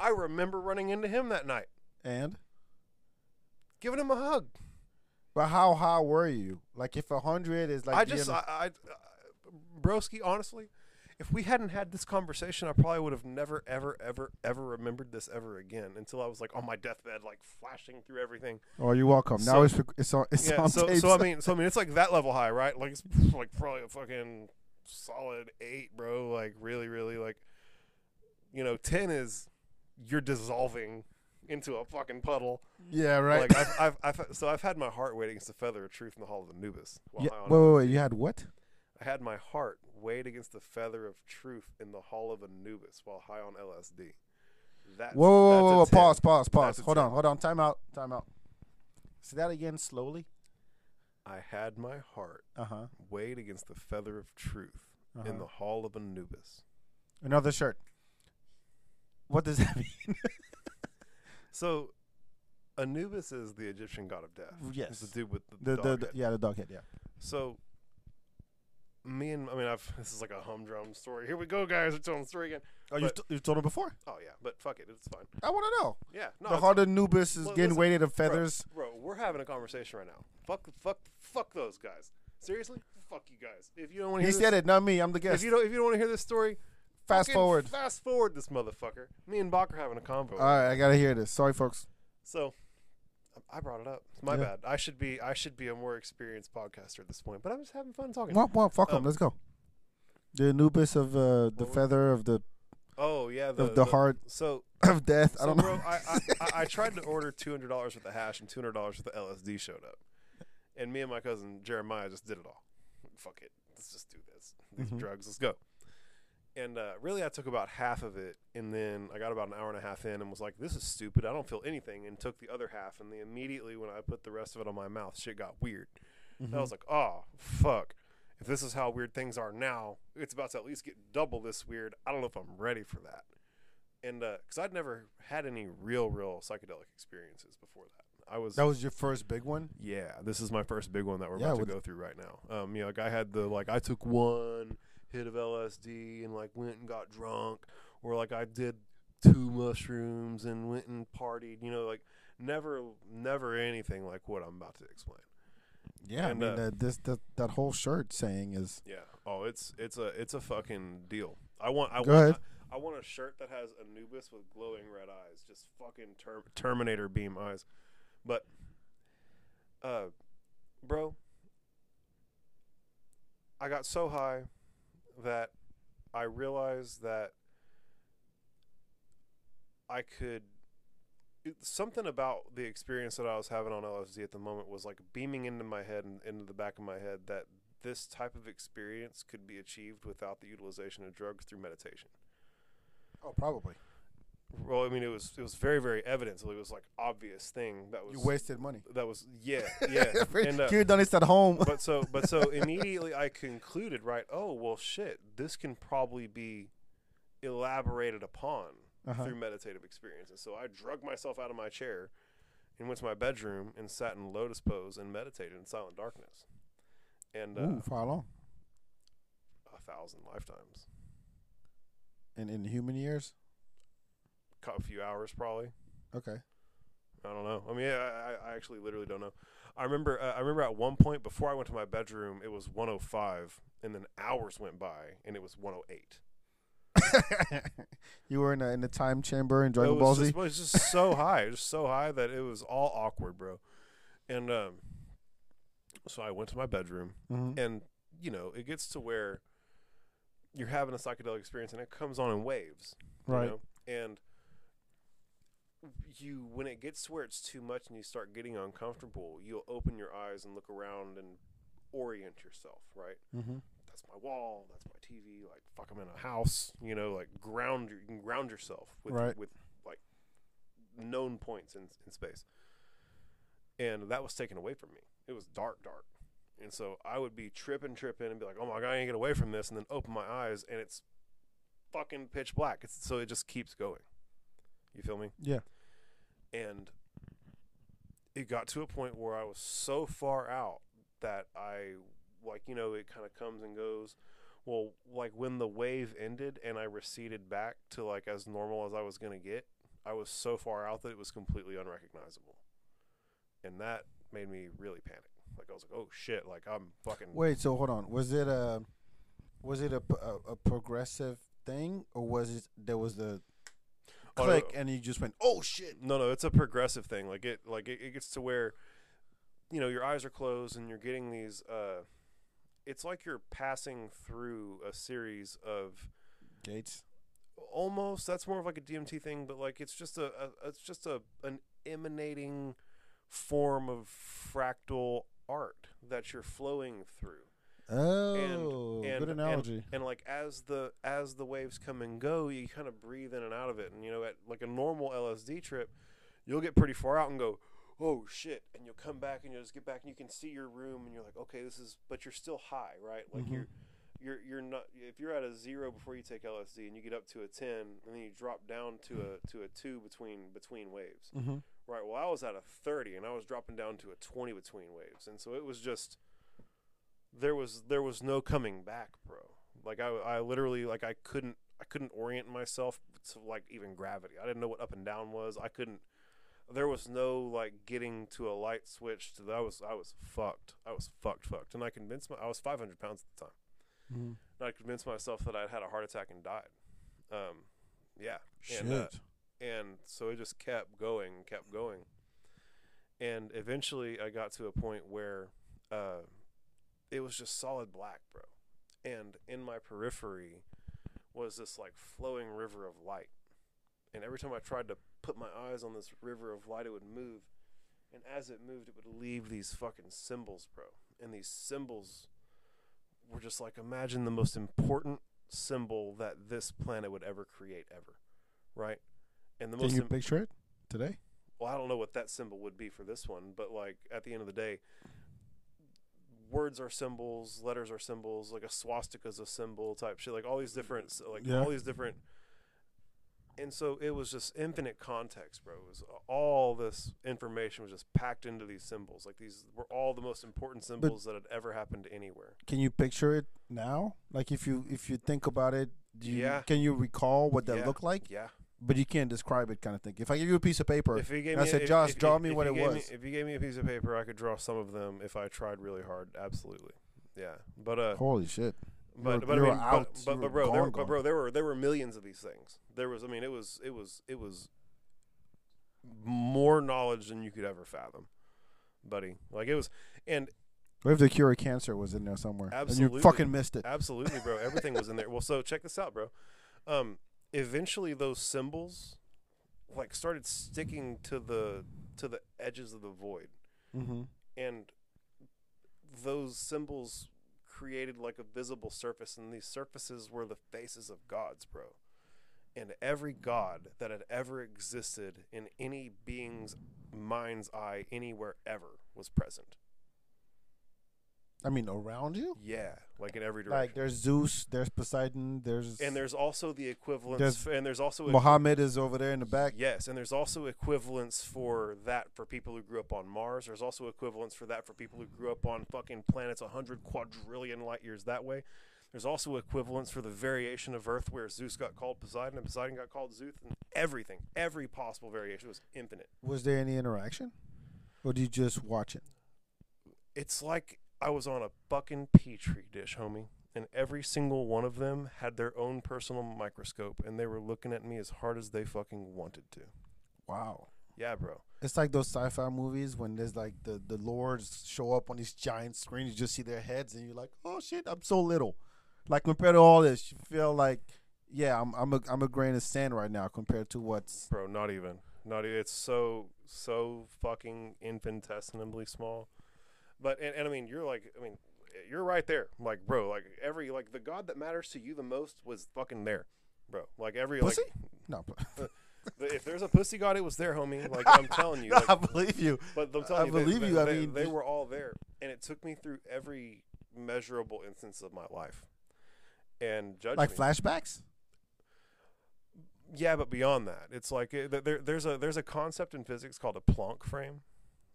I remember running into him that night, And giving him a hug. but how high were you? Like if a hundred is like I just, I, I, uh, broski, honestly, if we hadn't had this conversation, I probably would have never, ever, ever, ever remembered this ever again until I was like on my deathbed, like flashing through everything. Oh, you're welcome. now So- it's rec- it's on it's yeah. on So, tape. so I mean, so I mean, it's like that level high, right? Like it's like probably a fucking solid eight, bro. Like really, really, like you know, ten is you're dissolving into a fucking puddle. yeah, right. Like I've, I've, I've, so I've had my heart weighed against the feather of truth in the hall of Anubis. yeah. Wait, wait, wait. You had what? I had my heart weighed against the feather of truth in the hall of Anubis while high on LSD. That's, Whoa, whoa, that's whoa, whoa, pause, pause, pause. Hold on, hold on. Time out, time out. Say that again slowly. I had my heart Uh huh. weighed against the feather of truth Uh-huh. in the hall of Anubis. Another shirt. What does that mean? So, Anubis is the Egyptian god of death. Yes. It's the dude with the, the, dog the, head. the yeah, the dog head. Yeah. So, me and I mean, I've this is like a humdrum story. Here we go, guys. We're telling the story again. Oh, you t- you told him before. Oh yeah, but fuck it, it's fine. I want to know. Yeah, no, the heart of Anubis is Well, getting listen, weighted of feathers. Bro, we're having a conversation right now. Fuck, fuck, fuck those guys. Seriously, fuck you guys. If you don't want to He hear said this, it, not me. I'm the guest. if you don't, if you don't want to hear this story, Fast forward. Fast forward this motherfucker. Me and Bak are having a convo. All right, I gotta hear this. Sorry, folks. So, I brought it up. It's my Yeah. bad. I should be, I should be a more experienced podcaster at this point. But I'm just having fun talking. Fuck him. Um, Let's go. The Anubis of uh, the feather of the Oh yeah, the, of the heart So, of death. I don't bro, know. I, I, I, I tried to order two hundred dollars worth of hash and two hundred dollars worth of LSD showed up, and me and my cousin Jeremiah just did it all. Fuck it, let's just do this. These Mhm. drugs, let's go. And uh, really, I took about half of it, and then I got about an hour and a half in, and was like, "This is stupid. I don't feel anything." And took the other half, and then immediately when I put the rest of it on my mouth, shit got weird. And I was like, "Oh fuck." If this is how weird things are now, it's about to at least get double this weird. I don't know if I'm ready for that and because I'd never had any real, real psychedelic experiences before that. I was that was your first big one. yeah. This is my first big one that we're Yeah, about to go through right now. Um, you know, like I had the like I took one hit of LSD and like went and got drunk, or like I did two mushrooms and went and partied. You know, like never, never anything like what I'm about to explain. Yeah, And, I mean uh, that this that that whole shirt saying is Yeah. Oh, it's it's a it's a fucking deal. I want I want ahead. I, want a shirt that has Anubis with glowing red eyes, just fucking ter- Terminator beam eyes. But, uh, bro, I got so high that I realized that I could. Something about the experience that I was having on LSD at the moment was like beaming into my head and into the back of my head that this type of experience could be achieved without the utilization of drugs through meditation. oh probably Well, I mean, it was it was very very evident. So it was like obvious thing that was you wasted money. that was yeah yeah. and, uh, you done this at home. but so but so immediately I concluded right. Oh well, shit. This can probably be elaborated upon Uh-huh. through meditative experiences. So I drug myself out of my chair and went to my bedroom and sat in lotus pose and meditated in silent darkness. And uh, Ooh, for how long? a thousand lifetimes, And in human years? A few hours probably. Okay. I don't know. I mean, I, I- actually literally don't know. I remember. Uh, I remember at one point before I went to my bedroom, it was 105, and then hours went by, and it was 108. you were in a, in the time chamber in it was just, it was just so high, it was so high that it was all awkward, bro. And um, so I went to my bedroom, Mhm. and you know, it gets to where you're having a psychedelic experience, and it comes on in waves, you Right. know? And you, when it gets to where it's too much, and you start getting uncomfortable, you'll open your eyes and look around and orient yourself, right? Mhm. That's my wall. That's my TV. Like fuck, I'm in a house. You know, like ground. You can ground yourself with Right. with like known points in in space. And that was taken away from me. It was dark, dark. And so I would be tripping, tripping, and be like, "Oh my god, I ain't get away from this," and then open my eyes, and it's fucking pitch black. It's, so it just keeps going. You feel me? Yeah. And it got to a point where I was so far out that I, like, you know, it kind of comes and goes. Well, like when the wave ended and I receded back to like as normal as I was gonna get, I was so far out that it was completely unrecognizable, and that made me really panic. Like I was like, "Oh shit!" Like I'm fucking. Wait, so hold on. Was it a Was it a a progressive thing, or was it there was the click no. and you just went, "Oh shit"? No, no, it's a progressive thing. Like it, like it, it gets to where, you know, your eyes are closed and you're getting these. Uh, it's like you're passing through a series of Gates. almost. That's more of like a DMT thing, but like it's just a, a it's just a an emanating form of fractal art that you're flowing through. Oh, and, good analogy. And, like as the as the waves come and go, you kind of breathe in and out of it. And you know, at like a normal LSD trip, you'll get pretty far out and go, "Oh shit!" And you'll come back and you'll just get back and you can see your room and you're like, "Okay, this is," but you're still high, right? Like Mhm. you're you're you're not if you're at a zero before you take LSD and you get up to a ten and then you drop down to a to a two between between waves. mm-hmm. Right. Well, I was at a 30 and I was dropping down to a 20 between waves. And so it was just there was there was no coming back, bro. Like I I literally like I couldn't I couldn't orient myself to like even gravity. I didn't know what up and down was. I couldn't there was no like getting to a light switch to I was I was fucked. I was fucked fucked. And I convinced my I was 500 pounds at the time. Mm-hmm. And I convinced myself that I'd had a heart attack and died. Um yeah. Shit. And, uh, and so it just kept going kept going and eventually i got to a point where uh, it was just solid black bro. And in my periphery was this like flowing river of light. And every time i tried to put my eyes on this river of light it would move. And as it moved it would leave these fucking symbols bro. And these symbols were just like imagine the most important symbol that this planet would ever create ever right? And the Can most you im- picture it today? well, I don't know what that symbol would be for this one, but like at the end of the day, words are symbols, letters are symbols, like a swastika is a symbol type shit, like all these different, like Yeah. all these different. And so it was just infinite context, bro. It was all this information was just packed into these symbols. Like these were all the most important symbols that had ever happened anywhere. Can you picture it now? Like if you if you think about it, do you, Yeah. can you recall what that Yeah. looked like? Yeah. But you can't describe it, kind of thing. If I give you a piece of paper, If you gave And I me, said, if- "Josh, if- draw if- me what it gave me- was." if you gave me a piece of paper, I could draw some of them if I tried really hard. Absolutely. Yeah. But uh, holy shit! But were- but I mean, out. but, You but, but bro, there, gone, were- but bro, there were there were millions of these things. There was, I mean, it was it was it was more knowledge than you could ever fathom, buddy. Like it was, and What if the cure of cancer was in there somewhere? Absolutely, And you fucking missed it. absolutely, bro, everything was in there. Well, so check this out, bro. Um, eventually, those symbols like started sticking to the to the edges of the void. Mm-hmm. and those symbols created like a visible surface and these surfaces were the faces of gods bro and every god that had ever existed in any being's mind's eye anywhere ever was present I mean, around you, yeah like in every direction. like there's Zeus, there's Poseidon, there's and there's also the equivalence There's and there's also Muhammad is over there in the back. Yes, and there's also equivalents for that for people who grew up on Mars. There's also equivalents for that for people who grew up on fucking planets 100 quadrillion light years that way. There's also equivalents for the variation of Earth where Zeus got called Poseidon and Poseidon got called Zeus and everything. Every possible variation was infinite. Was there any interaction, or did you just watch it? It's like I was on a fucking petri dish, homie. And every single one of them had their own personal microscope and they were looking at me as hard as they fucking wanted to. Wow. Yeah, bro. It's like those sci-fi movies when there's like the the lords show up on these giant screens. You just see their heads, and you're like, "Oh shit, I'm so little." Like compared to all this, you feel like, yeah, I'm I'm a I'm a grain of sand right now compared to what's. bro. Not even. Not even. It's so so fucking infinitesimally small. But and, and I mean, you're like, I mean, you're right there, like, bro. Like every like the god that matters to you the most was fucking there, bro. Like every Pussy? like, No, if there's a pussy god, it was there, homie. Like I'm telling you. Like, I believe you. but I'm telling I you, believe they, you. I they- mean, they were all there, and it took me through every measurable instance of my life. And judge Like me. flashbacks. Yeah, but beyond that, it's like uh, th- there, there's a there's a concept in physics called a Planck frame,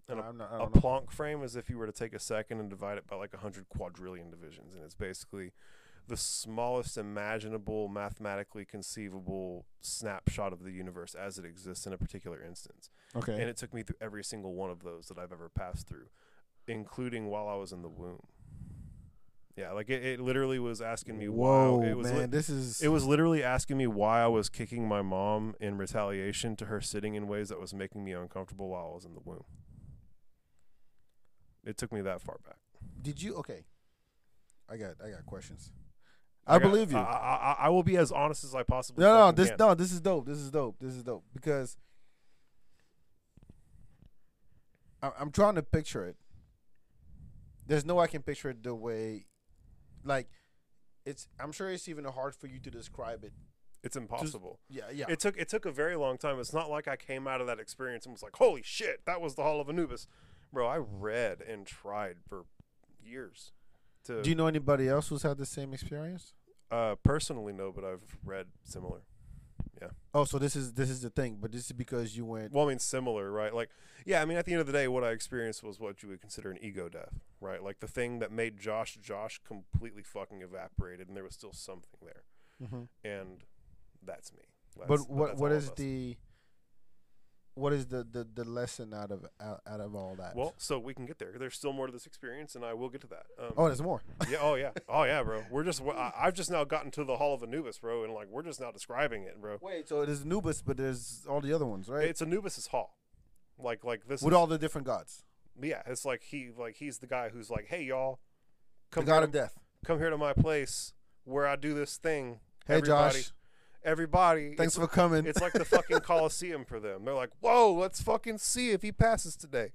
and a, not, a. Planck frame is if you were to take a second and divide it by like hundred quadrillion divisions, and it's basically the smallest imaginable, mathematically conceivable snapshot of the universe as it exists in a particular instance. Okay. And it took me through every single one of those that I've ever passed through, including while I was in the womb. Yeah, like it, it literally was asking me Whoa, why it was man, li- this is it was literally asking me why I was kicking my mom in retaliation to her sitting in ways that was making me uncomfortable while I was in the womb. It took me that far back. Did you okay? I got I got questions. I I, got- believe you. I, I, I- will be as honest as I possibly. no, no, this can. no, this is dope. This is dope. This is dope because I, I'm trying to picture it. There's no way I can picture it the way, like, it's. I'm sure it's even hard for you to describe it. It's impossible. Yeah, yeah. It took it took a very long time. It's not like I came out of that experience and was like, "Holy shit, that was the Hall of Anubis," bro. I read and tried for years. To Do you know anybody else who's had the same experience? uh, personally no, but I've read similar. Yeah. Oh, so this is this is the thing, but this is because you went. Well, I mean, similar, right? Like, yeah, I mean, at the end of the day, what I experienced was what you would consider an ego death, right? Like the thing that made Josh Josh completely fucking evaporated, and there was still something there, Mhm. and that's me. That's, But what that's what is the what is the, the, the lesson out of out, out of all that? Well, so we can get there. There's still more to this experience, and I will get to that. Um, oh, there's more. yeah, oh yeah, oh yeah, bro. We're just, I, I've just now gotten to the Hall of Anubis, bro, and like we're just now describing it, bro. Wait, so there's Anubis, but there's all the other ones, right? It's Anubis's hall, like like this. With is, all the different gods. yeah, it's like he like he's the guy who's like, hey y'all, come The god here of death. come here to my place where I do this thing. Hey, everybody, Josh. Everybody. Thanks for coming. it's like the fucking Coliseum for them. They're like, whoa, let's fucking see if he passes today,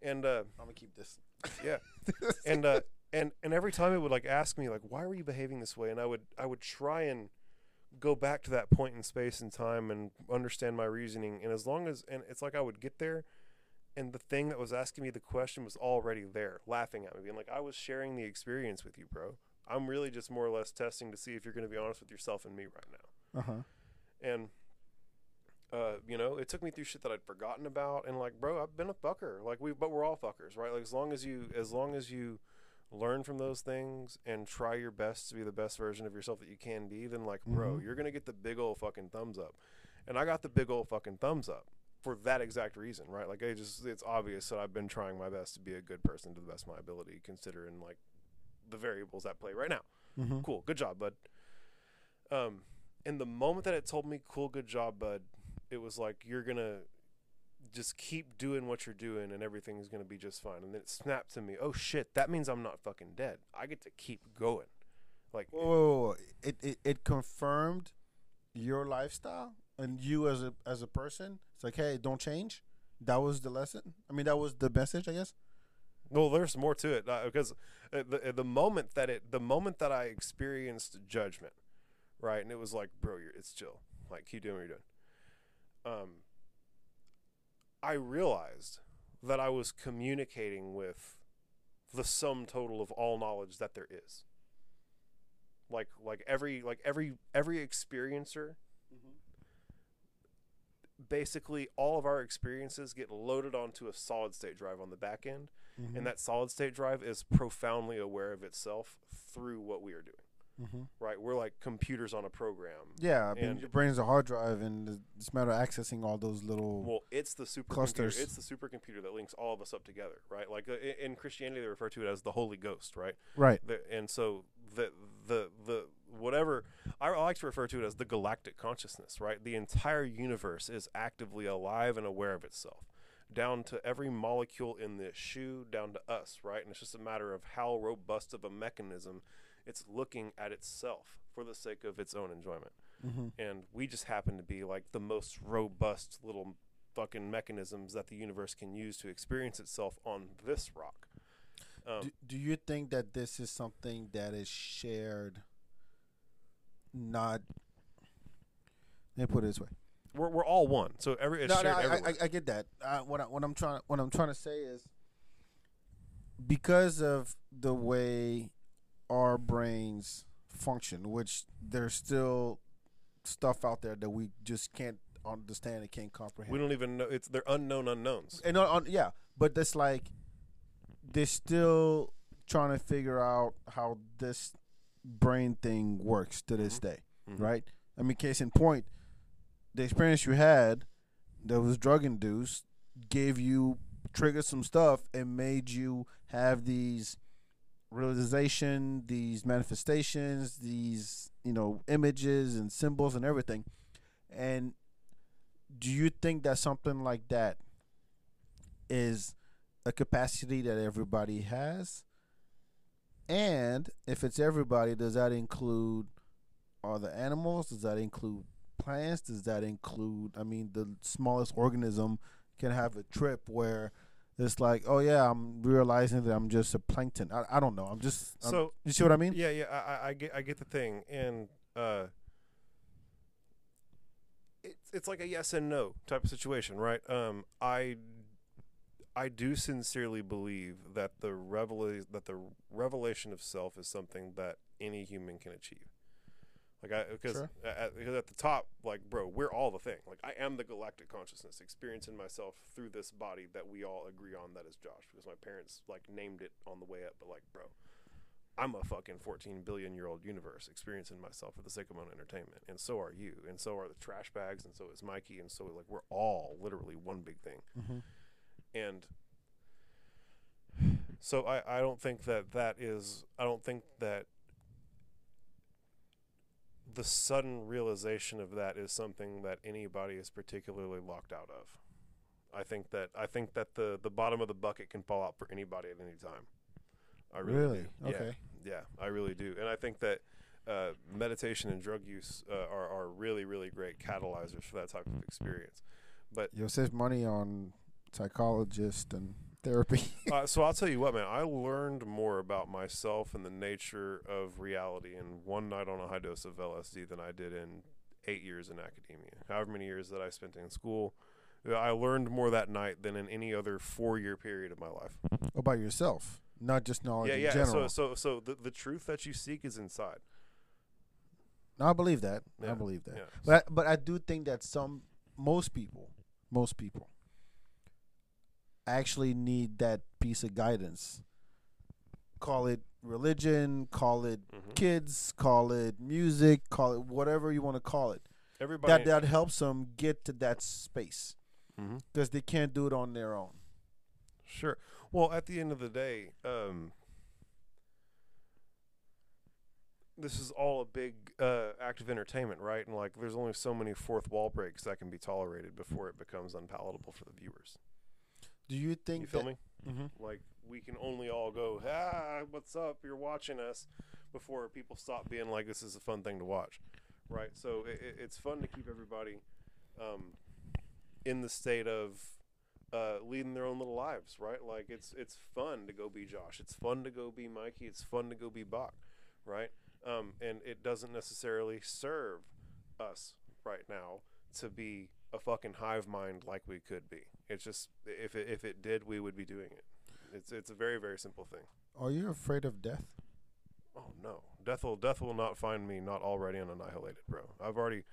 and uh, I'm gonna keep this. yeah, and uh, and and every time it would like ask me like, why were you behaving this way, and I would I would try and go back to that point in space and time and understand my reasoning, and as long as and it's like I would get there. And the thing that was asking me the question was already there, laughing at me, being like, "I was sharing the experience with you, bro. I'm really just more or less testing to see if you're going to be honest with yourself and me right now." Uh huh. and uh, you know, it took me through shit that I'd forgotten about, and like, bro, I've been a fucker. Like we, but we're all fuckers, right? Like as long as you, as long as you learn from those things and try your best to be the best version of yourself that you can be, then like, bro, Mhm. you're gonna get the big old fucking thumbs up. And I got the big old fucking thumbs up for that exact reason, right? Like, I just, it's obvious that I've been trying my best to be a good person to the best of my ability, considering like the variables at play right now Mm-hmm. cool, good job, bud. Um, and the moment that it told me, cool, good job, bud, it was like, you're gonna just keep doing what you're doing and everything's gonna be just fine. And then it snapped to me, oh shit, that means I'm not fucking dead. I get to keep going. Like, Whoa, whoa, whoa. It, it it confirmed your lifestyle and you as a as a person. It's like, hey, don't change. That was the lesson. I mean, that was the message, I guess. well, there's more to it uh, because uh, the the moment that it, the moment that I experienced judgment, right, and it was like, bro, you're, it's chill. Like, keep doing what you're doing. Um, I realized that I was communicating with the sum total of all knowledge that there is. Like like every like every every experiencer basically all of our experiences get loaded onto a solid state drive on the back end Mm-hmm. and that solid state drive is profoundly aware of itself through what we are doing mm-hmm. right we're like computers on a program Yeah, I mean, And- your brain's a hard drive, and it's a matter of accessing all those little. Well, it's the supercomputer. Clusters. It's the supercomputer that links all of us up together, right? Like uh, in Christianity, they refer to it as the Holy Ghost, right? right. The, and so the the the whatever I I like to refer to it as the galactic consciousness, right? The entire universe is actively alive and aware of itself, down to every molecule in this shoe, down to us, right? And it's just a matter of how robust of a mechanism it's looking at itself for the sake of its own enjoyment Mm-hmm. and we just happen to be like the most robust little fucking mechanisms that the universe can use to experience itself on this rock. Um, Do, do you think that this is something that is shared? Not. Let me put it this way. we're we're all one, so every it's no, no, I. I, I get that. Uh, what I, what I'm trying what I'm trying to say is because of the way our brains function, which there's still stuff out there that we just can't understand and can't comprehend. we don't even know it's they're unknown unknowns. and on, on yeah, but that's like they're still trying to figure out how this brain thing works to this Mhm. day, Mhm. right? I mean, case in point, the experience you had that was drug induced gave you triggered some stuff and made you have these realization, these manifestations, these you know images and symbols and everything. And do you think that something like that is a capacity that everybody has? And if it's everybody, does that include all the animals? Does that include plants? Does that include? I mean, the smallest organism can have a trip where it's like, oh yeah, I'm realizing that I'm just a plankton. I, I don't know. I'm just. I'm- So you see what I mean? yeah, yeah, I, I- I get I get the thing, and uh, it's it's like a yes and no type of situation, right? Um, I I do sincerely believe that the revela- that the revelation of self is something that any human can achieve. Like I because Sure. at, at the top, like bro, we're all the thing. Like I am the galactic consciousness, experiencing myself through this body that we all agree on that is Josh. Because my parents like named it on the way up, but like bro, I'm a fucking 14 billion year old universe experiencing myself for the sake of my own entertainment, and so are you, and so are the trash bags, and so is Mikey, and so like we're all literally one big thing Mm-hmm. and so I, I don't think that that is I don't think that the sudden realization of that is something that anybody is particularly locked out of. I think that I think that the the bottom of the bucket can fall out for anybody at any time. I really, Really? do. Okay. Yeah, I really do, and I think that uh, meditation and drug use uh, are are really really great catalyzers for that type of experience. But You'll save money on psychologists and therapy. uh, so I'll tell you what, man. I learned more about myself and the nature of reality in one night on a high dose of LSD than I did in eight years in academia. However many years that I spent in school, I learned more that night than in any other four-year period of my life. about yourself, not just knowledge yeah, in yeah. general. So, so, so the the truth that you seek is inside. No, I believe that. I believe that. Yeah. But I, but I do think that some most people, most people actually need that piece of guidance. Call it religion, call it Mhm. kids, call it music, call it whatever you want to call it. Everybody. That that helps them get to that space because they can't do it on their own. Sure. Well, at the end of the day, um, this is all a big uh, act of entertainment, right? And like, there's only so many fourth wall breaks that can be tolerated before it becomes unpalatable for the viewers. Do you think You feel that, me? Mm-hmm. Like, we can only all go, ah, what's up? You're watching us, before people stop being like, this is a fun thing to watch, right? So it, it, it's fun to keep everybody um, in the state of uh, leading their own little lives, right? Like it's it's fun to go be Josh. It's fun to go be Mikey. It's fun to go be Bak, right? Um, and it doesn't necessarily serve us right now to be a fucking hive mind like we could be. It's just if it, if it did, we would be doing it. It's it's a very very simple thing. Are you afraid of death? Oh no, death will death will not find me not already unannihilated, bro. I've already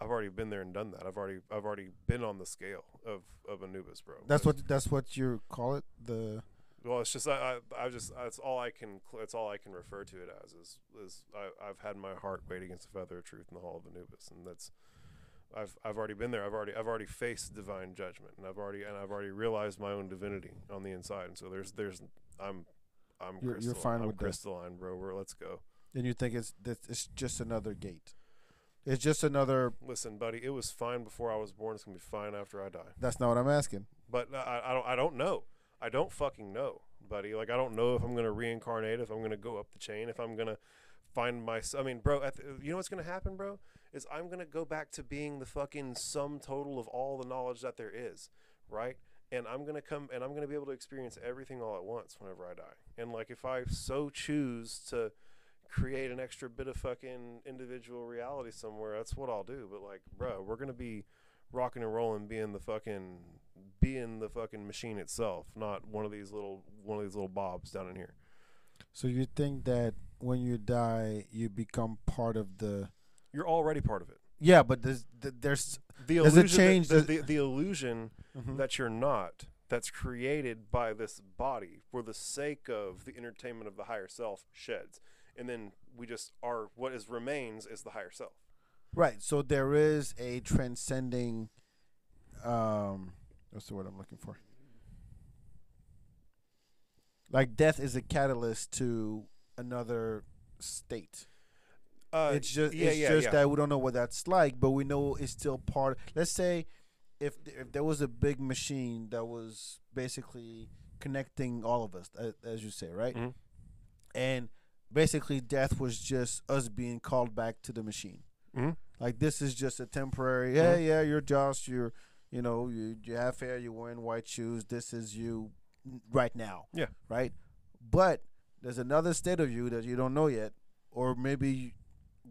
I've already been there and done that. I've already I've already been on the scale of of Anubis, bro. That's But- what that's what you call it. The Well, it's just I, I I just that's all I can that's all I can refer to it as is is I, I've had my heart weighed against the feather of truth in the hall of Anubis, and that's I've I've already been there. I've already I've already faced divine judgment, and I've already and I've already realized my own divinity on the inside. And so there's there's I'm I'm You're- you're fine I'm with that. crystalline, bro. We're, let's go. and you think it's that it's just another gate. It's just another. Listen, buddy, it was fine before I was born. It's gonna be fine after I die. That's not what I'm asking. But I, I don't I don't know. I don't fucking know, buddy. Like I don't know if I'm gonna reincarnate, if I'm gonna go up the chain, if I'm gonna find my. I mean, bro, at the, you know what's gonna happen, bro? Is I'm gonna go back to being the fucking sum total of all the knowledge that there is, right? And I'm gonna come and I'm gonna be able to experience everything all at once whenever I die. And like if I so choose to create an extra bit of fucking individual reality somewhere, that's what I'll do. But like, bro, we're gonna be rocking and rolling, being the fucking being the fucking machine itself, not one of these little one of these little bobs down in here. So you think that when you die, you become part of the? You're already part of it. Yeah, but there's there's The Does it illusion, change the, the- the, the illusion Mhm. that you're not, that's created by this body for the sake of the entertainment of the higher self sheds, and then we just are what is remains is the higher self. right. So there is a transcending. Um, what's the word I'm looking for? like death is a catalyst to another state. Uh, it's just yeah, it's yeah, just yeah. that we don't know what that's like, but we know it's still part. Let's say if if there was a big machine that was basically connecting all of us, as you say, right? Mhm. And basically, death was just us being called back to the machine. Mhm. Like this is just a temporary. Yeah, yeah, you're Josh. You're, you know, you you have hair. You're wearing white shoes. This is you right now. Yeah. Right. But there's another state of you that you don't know yet, or maybe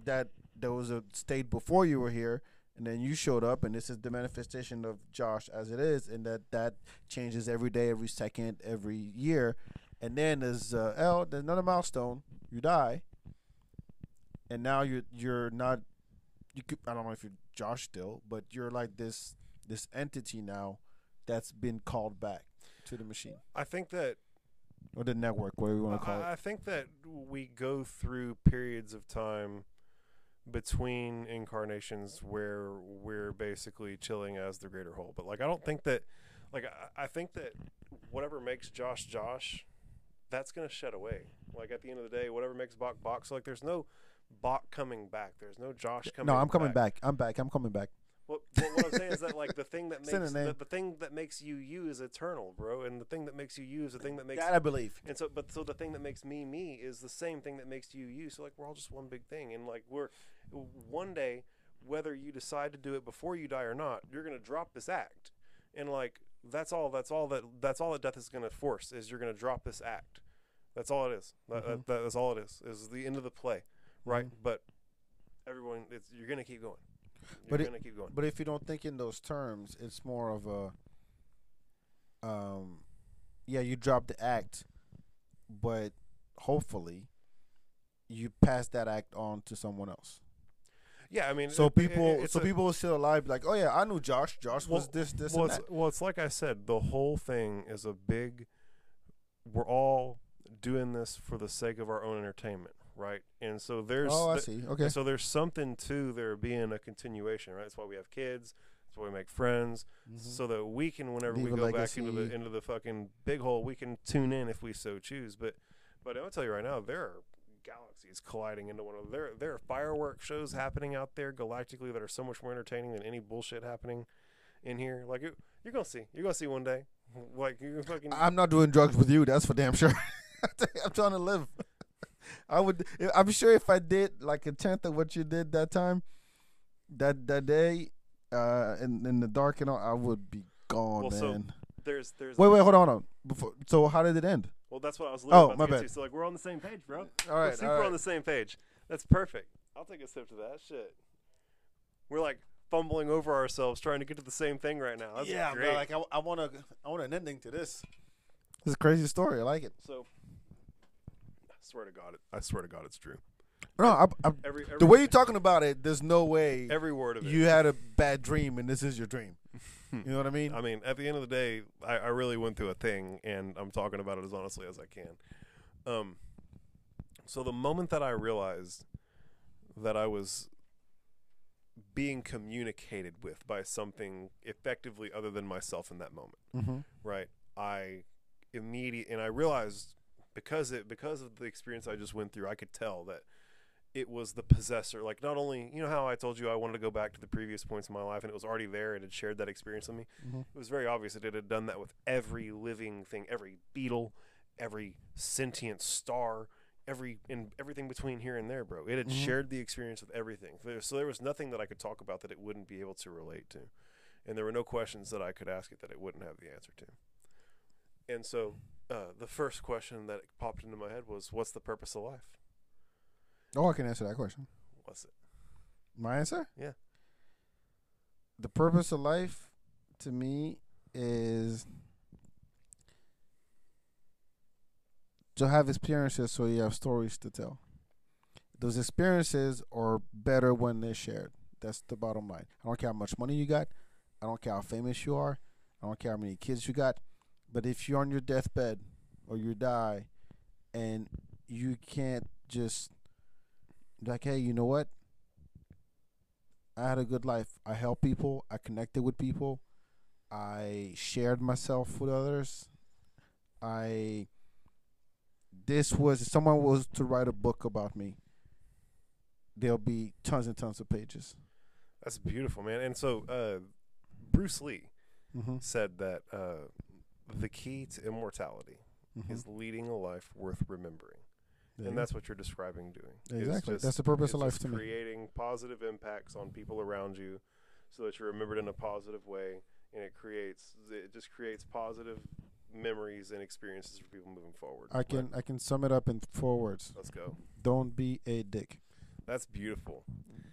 that there was a state before you were here, and then you showed up, and this is the manifestation of Josh as it is, and that that changes every day, every second, every year, and then there's uh, L. There's another milestone. You die, and now you're you're not. You could, I don't know if you're Josh still, but you're like this this entity now that's been called back to the machine I think that or the network, whatever you want to call I, it. I think that we go through periods of time between incarnations where we're basically chilling as the greater whole. But like, I don't think that, like, I, I think that whatever makes Josh Josh, that's gonna shed away. Like at the end of the day, whatever makes Bak Bak. So like, there's no Bak coming back. There's no Josh coming. Back. No, I'm coming back. I'm back. I'm coming back. Well, well, what I'm saying is that like the thing that makes the, the thing that makes you you is eternal, bro, and the thing that makes you you is the thing that makes That I believe. and so, but so the thing that makes me me is the same thing that makes you you. So like we're all just one big thing, and like we're one day, whether you decide to do it before you die or not, you're gonna drop this act, and like that's all. That's all that. That's all that death is gonna force is you're gonna drop this act. That's all it is. That, Mhm. that, that's all it is. Is the end of the play, right? Mhm. But everyone, it's you're gonna keep going. You're But gonna keep going. But if you don't think in those terms, it's more of a um yeah, you drop the act, but hopefully you pass that act on to someone else. Yeah, I mean, So it- it- people it's so a- people will still alive like, "Oh yeah, I knew Josh. Josh was this this well, and it's, that." well, it's like I said, the whole thing is a big. We're all doing this for the sake of our own entertainment, right? And so there's Oh, I th- see. Okay. so there's something to there being a continuation, right? That's why we have kids. That's why we make friends, mm-hmm. so that we can, whenever Leave we go back into the into the fucking big hole, we can tune in if we so choose. But but I'll tell you right now, there are galaxies colliding into one another. There there are firework shows happening out there galactically that are so much more entertaining than any bullshit happening in here. Like you, you're gonna see, you're gonna see one day. Like you're fucking. I'm not doing drugs with you. That's for damn sure. I'm trying to live. I would. I'm sure if I did like a tenth of what you did that time, that that day, uh, in in the dark and all, I would be gone, Well, so- man. there's there's. wait, wait, hold on, hold on. Before, so how did it end? Well, that's what I was. Oh, about my to get bad. to. So like we're on the same page, bro. All right, we're super all right. on the same page. That's perfect. I'll take a sip to that shit. We're like fumbling over ourselves trying to get to the same thing right now. That's yeah, great. bro, like I, I want to, I want an ending to this. This is a crazy story. I like it. so, I swear to God, it, I swear to God, it's true. No, I, I, Every, every the way you're talking about it, there's no way every word of it. you had a bad dream and this is your dream. You know what I mean? I mean, at the end of the day, I, I really went through a thing, and I'm talking about it as honestly as I can. Um, so the moment that I realized that I was being communicated with by something effectively other than myself in that moment, mm-hmm. right? I immediate and I realized because it because of the experience I just went through, I could tell that it was the possessor. Like not only you know how I told you I wanted to go back to the previous points in my life and it was already there and had shared that experience with me. Mhm. It was very obvious that it had done that with every living thing, every beetle, every sentient star, every and everything between here and there, bro. It had Mhm. shared the experience with everything. So there was nothing that I could talk about that it wouldn't be able to relate to. And there were no questions that I could ask it that it wouldn't have the answer to. And so uh, the first question that popped into my head was, "What's the purpose of life? Oh, I can answer that question. What's it?" My answer? Yeah. The purpose of life to me is to have experiences so you have stories to tell. Those experiences are better when they're shared. That's the bottom line. I don't care how much money you got. I don't care how famous you are. I don't care how many kids you got. But if you're on your deathbed or you die and you can't just like, hey, you know what? I had a good life. I helped people. I connected with people. I shared myself with others. I this was if someone was to write a book about me, there'll be tons and tons of pages. That's beautiful, man. And so, uh, Bruce Lee Mm-hmm. said that uh, the key to immortality is leading a life worth remembering, and that's what you're describing doing. Exactly just- that's the purpose of life to me. creating positive impacts on people around you, so that you're remembered in a positive way, and it creates it just creates positive memories and experiences for people moving forward. I can I can sum it up in four words. Let's go. Don't be a dick. That's beautiful.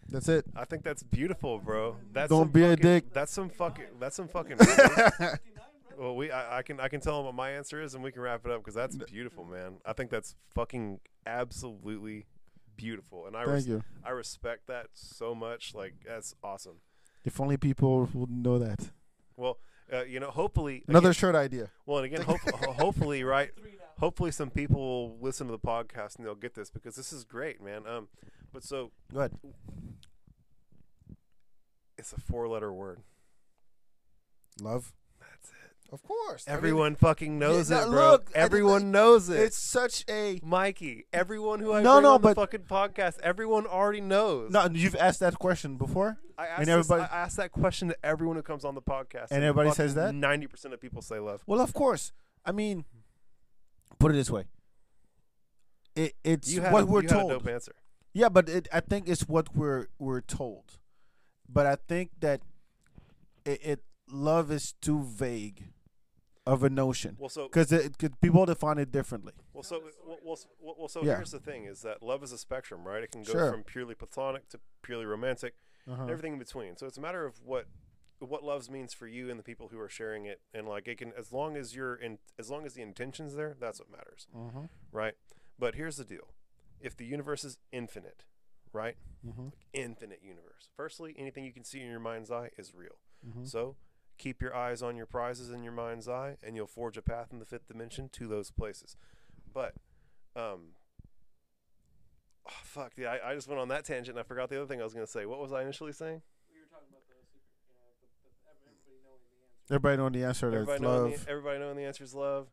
That's it. I think that's beautiful, bro. That's Don't be a dick. That's some fucking. That's some fucking. well, we. I, I can. I can tell them what my answer is, and we can wrap it up because that's beautiful, man. I think that's fucking absolutely beautiful, and I. Thank res- you. I respect that so much. Like that's awesome. If only people would know that. Well, uh, you know, hopefully Another again- shirt idea. well, and again, hope, hopefully, right? Hopefully, some people will listen to the podcast and they'll get this because this is great, man. Um, but so Go ahead. it's a four-letter word. Love. Of course. Everyone fucking knows Yeah, it, no, bro. look, I- everyone uh, knows it. It's such a Mikey. Everyone who I No, no, on the but- fucking podcast, everyone already knows. no. You've asked that question before, I asked and this- everybody- I asked that question to everyone who comes on the podcast, And everybody says that? Ninety percent of people say love. Well, of course. I mean, put it this way. It, it's what a, we're you had a told. dope answer. Yeah, but it, I think it's what we're we're told. But I think that it, it love is too vague of a notion Well, so because people define it differently. Well, so well, well, well, so Yeah. here's the thing: is that love is a spectrum, right? It can go Sure. from purely platonic to purely romantic, Uh-huh. and everything in between. So it's a matter of what what loves means for you and the people who are sharing it, and like it can, as long as you're in, as long as the intention's there, that's what matters, Uh-huh. right? But here's the deal: if the universe is infinite, right? Uh-huh. Infinite universe. Firstly, anything you can see in your mind's eye is real. Uh-huh. So keep your eyes on your prizes in your mind's eye, and you'll forge a path in the fifth dimension to those places. But, um, oh, fuck, yeah, I, I just went on that tangent and I forgot the other thing I was going to say. What was I initially saying? We were talking about the secret, you the, the, everybody knowing Everybody know the the answer. answer. That's Everybody knowing, love. the, everybody knowing the answer is love.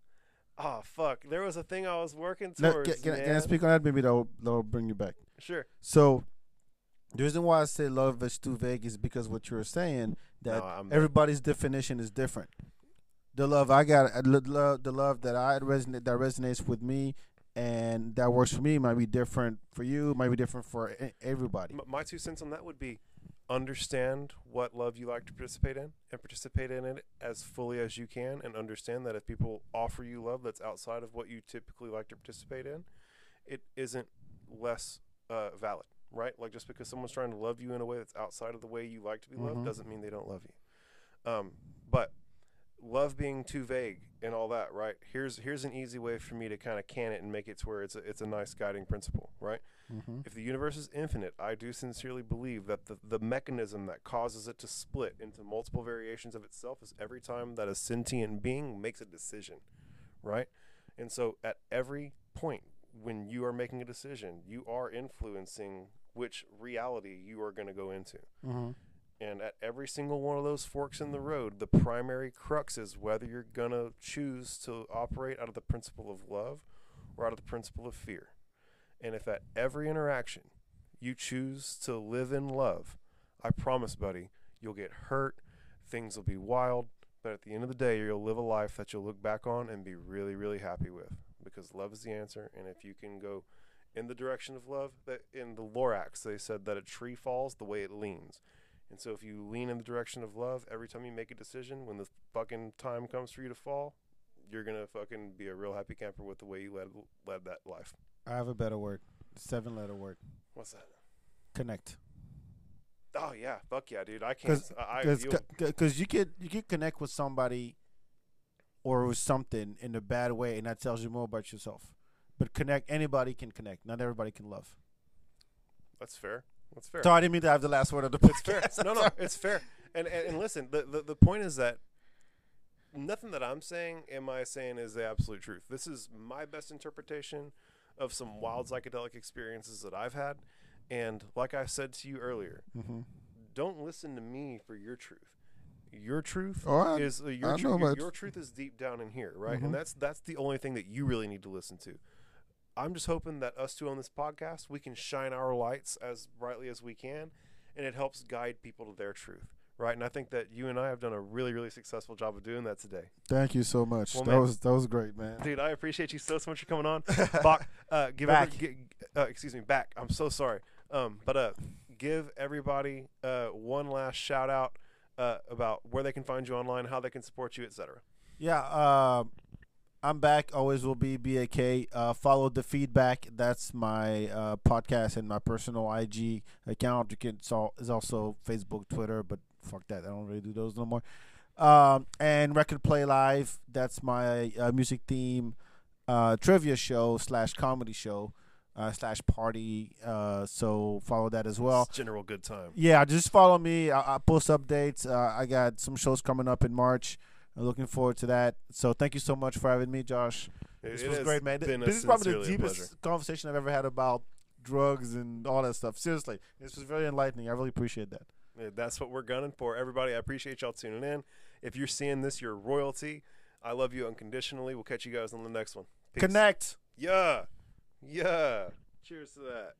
Oh, fuck. There was a thing I was working No, towards. can, can, I- can I speak on that? Maybe that'll, that'll bring you back. Sure. So, the reason why I say love is too vague is because what you're saying that No, everybody's definition is different. The love I got, uh, the love that I resonate that resonates with me, and that works for me might be different for you, might be different for everybody. My two cents on that would be understand what love you like to participate in and participate in it as fully as you can and understand that if people offer you love that's outside of what you typically like to participate in it isn't less uh, valid right like just because someone's trying to love you in a way that's outside of the way you like to be loved Mhm. doesn't mean they don't love you um, but love being too vague and all that right here's here's an easy way for me to kind of can it and make it to where it's a, it's a nice guiding principle right Mm-hmm. if the universe is infinite, I do sincerely believe that the, the mechanism that causes it to split into multiple variations of itself is every time that a sentient being makes a decision, right? And so at every point when you are making a decision, you are influencing which reality you are going to go into. Mm-hmm. And at every single one of those forks in the road, the primary crux is whether you're going to choose to operate out of the principle of love or out of the principle of fear. And if at every interaction you choose to live in love, I promise, buddy, you'll get hurt, things will be wild, but at the end of the day, you'll live a life that you'll look back on and be really, really happy with because love is the answer. And if you can go in the direction of love, that in the Lorax, they said that a tree falls the way it leans. And so if you lean in the direction of love, every time you make a decision, when the fucking time comes for you to fall, you're gonna fucking be a real happy camper with the way you led led that life. I have a better word, seven letter word, What's that? connect. Oh yeah, fuck yeah, dude. I can't. Because I, I you'll- because you could you could connect with somebody or with something in a bad way, and that tells you more about yourself. But connect, anybody can connect. Not everybody can love. that's fair. That's fair. So I didn't mean to have the last word of the It's fair. podcast. No, no, it's fair. And, and and listen, the, the the point is that nothing that I'm saying am I saying is the absolute truth. This is my best interpretation of some wild psychedelic experiences that I've had. And like I said to you earlier, Mhm. don't listen to me for your truth. Your truth Oh, I- is uh, your, I tru- your, your truth is deep down in here, right? Mhm. And that's that's the only thing that you really need to listen to. I'm just hoping that us two on this podcast, we can shine our lights as brightly as we can, and it helps guide people to their truth, right? And I think that you and I have done a really, really successful job of doing that today. Thank you so much. Well, that man. was that was great, man. Dude, I appreciate you so, so much for coming on. Bach, uh, give Bak. Every, uh, excuse me, Bak. I'm so sorry. Um, but uh, give everybody uh, one last shout out uh, about where they can find you online, how they can support you, etc. Yeah, uh, I'm Bak. Always will be BAK. Uh, follow the Feedbak. That's my uh, podcast and my personal IG account. You can it's, all, it's also Facebook, Twitter, but fuck that. I don't really do those no more. Um, and Record Play Live. That's my uh, music theme uh, trivia show slash comedy show uh, slash party. Uh, so follow that as well. It's general good time. Yeah, just follow me. I, I post updates. Uh, I got some shows coming up in March. I'm looking forward to that. So thank you so much for having me, Josh. It- This it was great, man. This is probably the deepest conversation I've ever had about drugs and all that stuff. Seriously, this was very enlightening. I really appreciate that. Yeah, That's what we're gunning for. Everybody, I appreciate y'all tuning in. If you're seeing this, you're royalty. I love you unconditionally. We'll catch you guys on the next one. Peace. Connect. Yeah. Yeah. Cheers to that.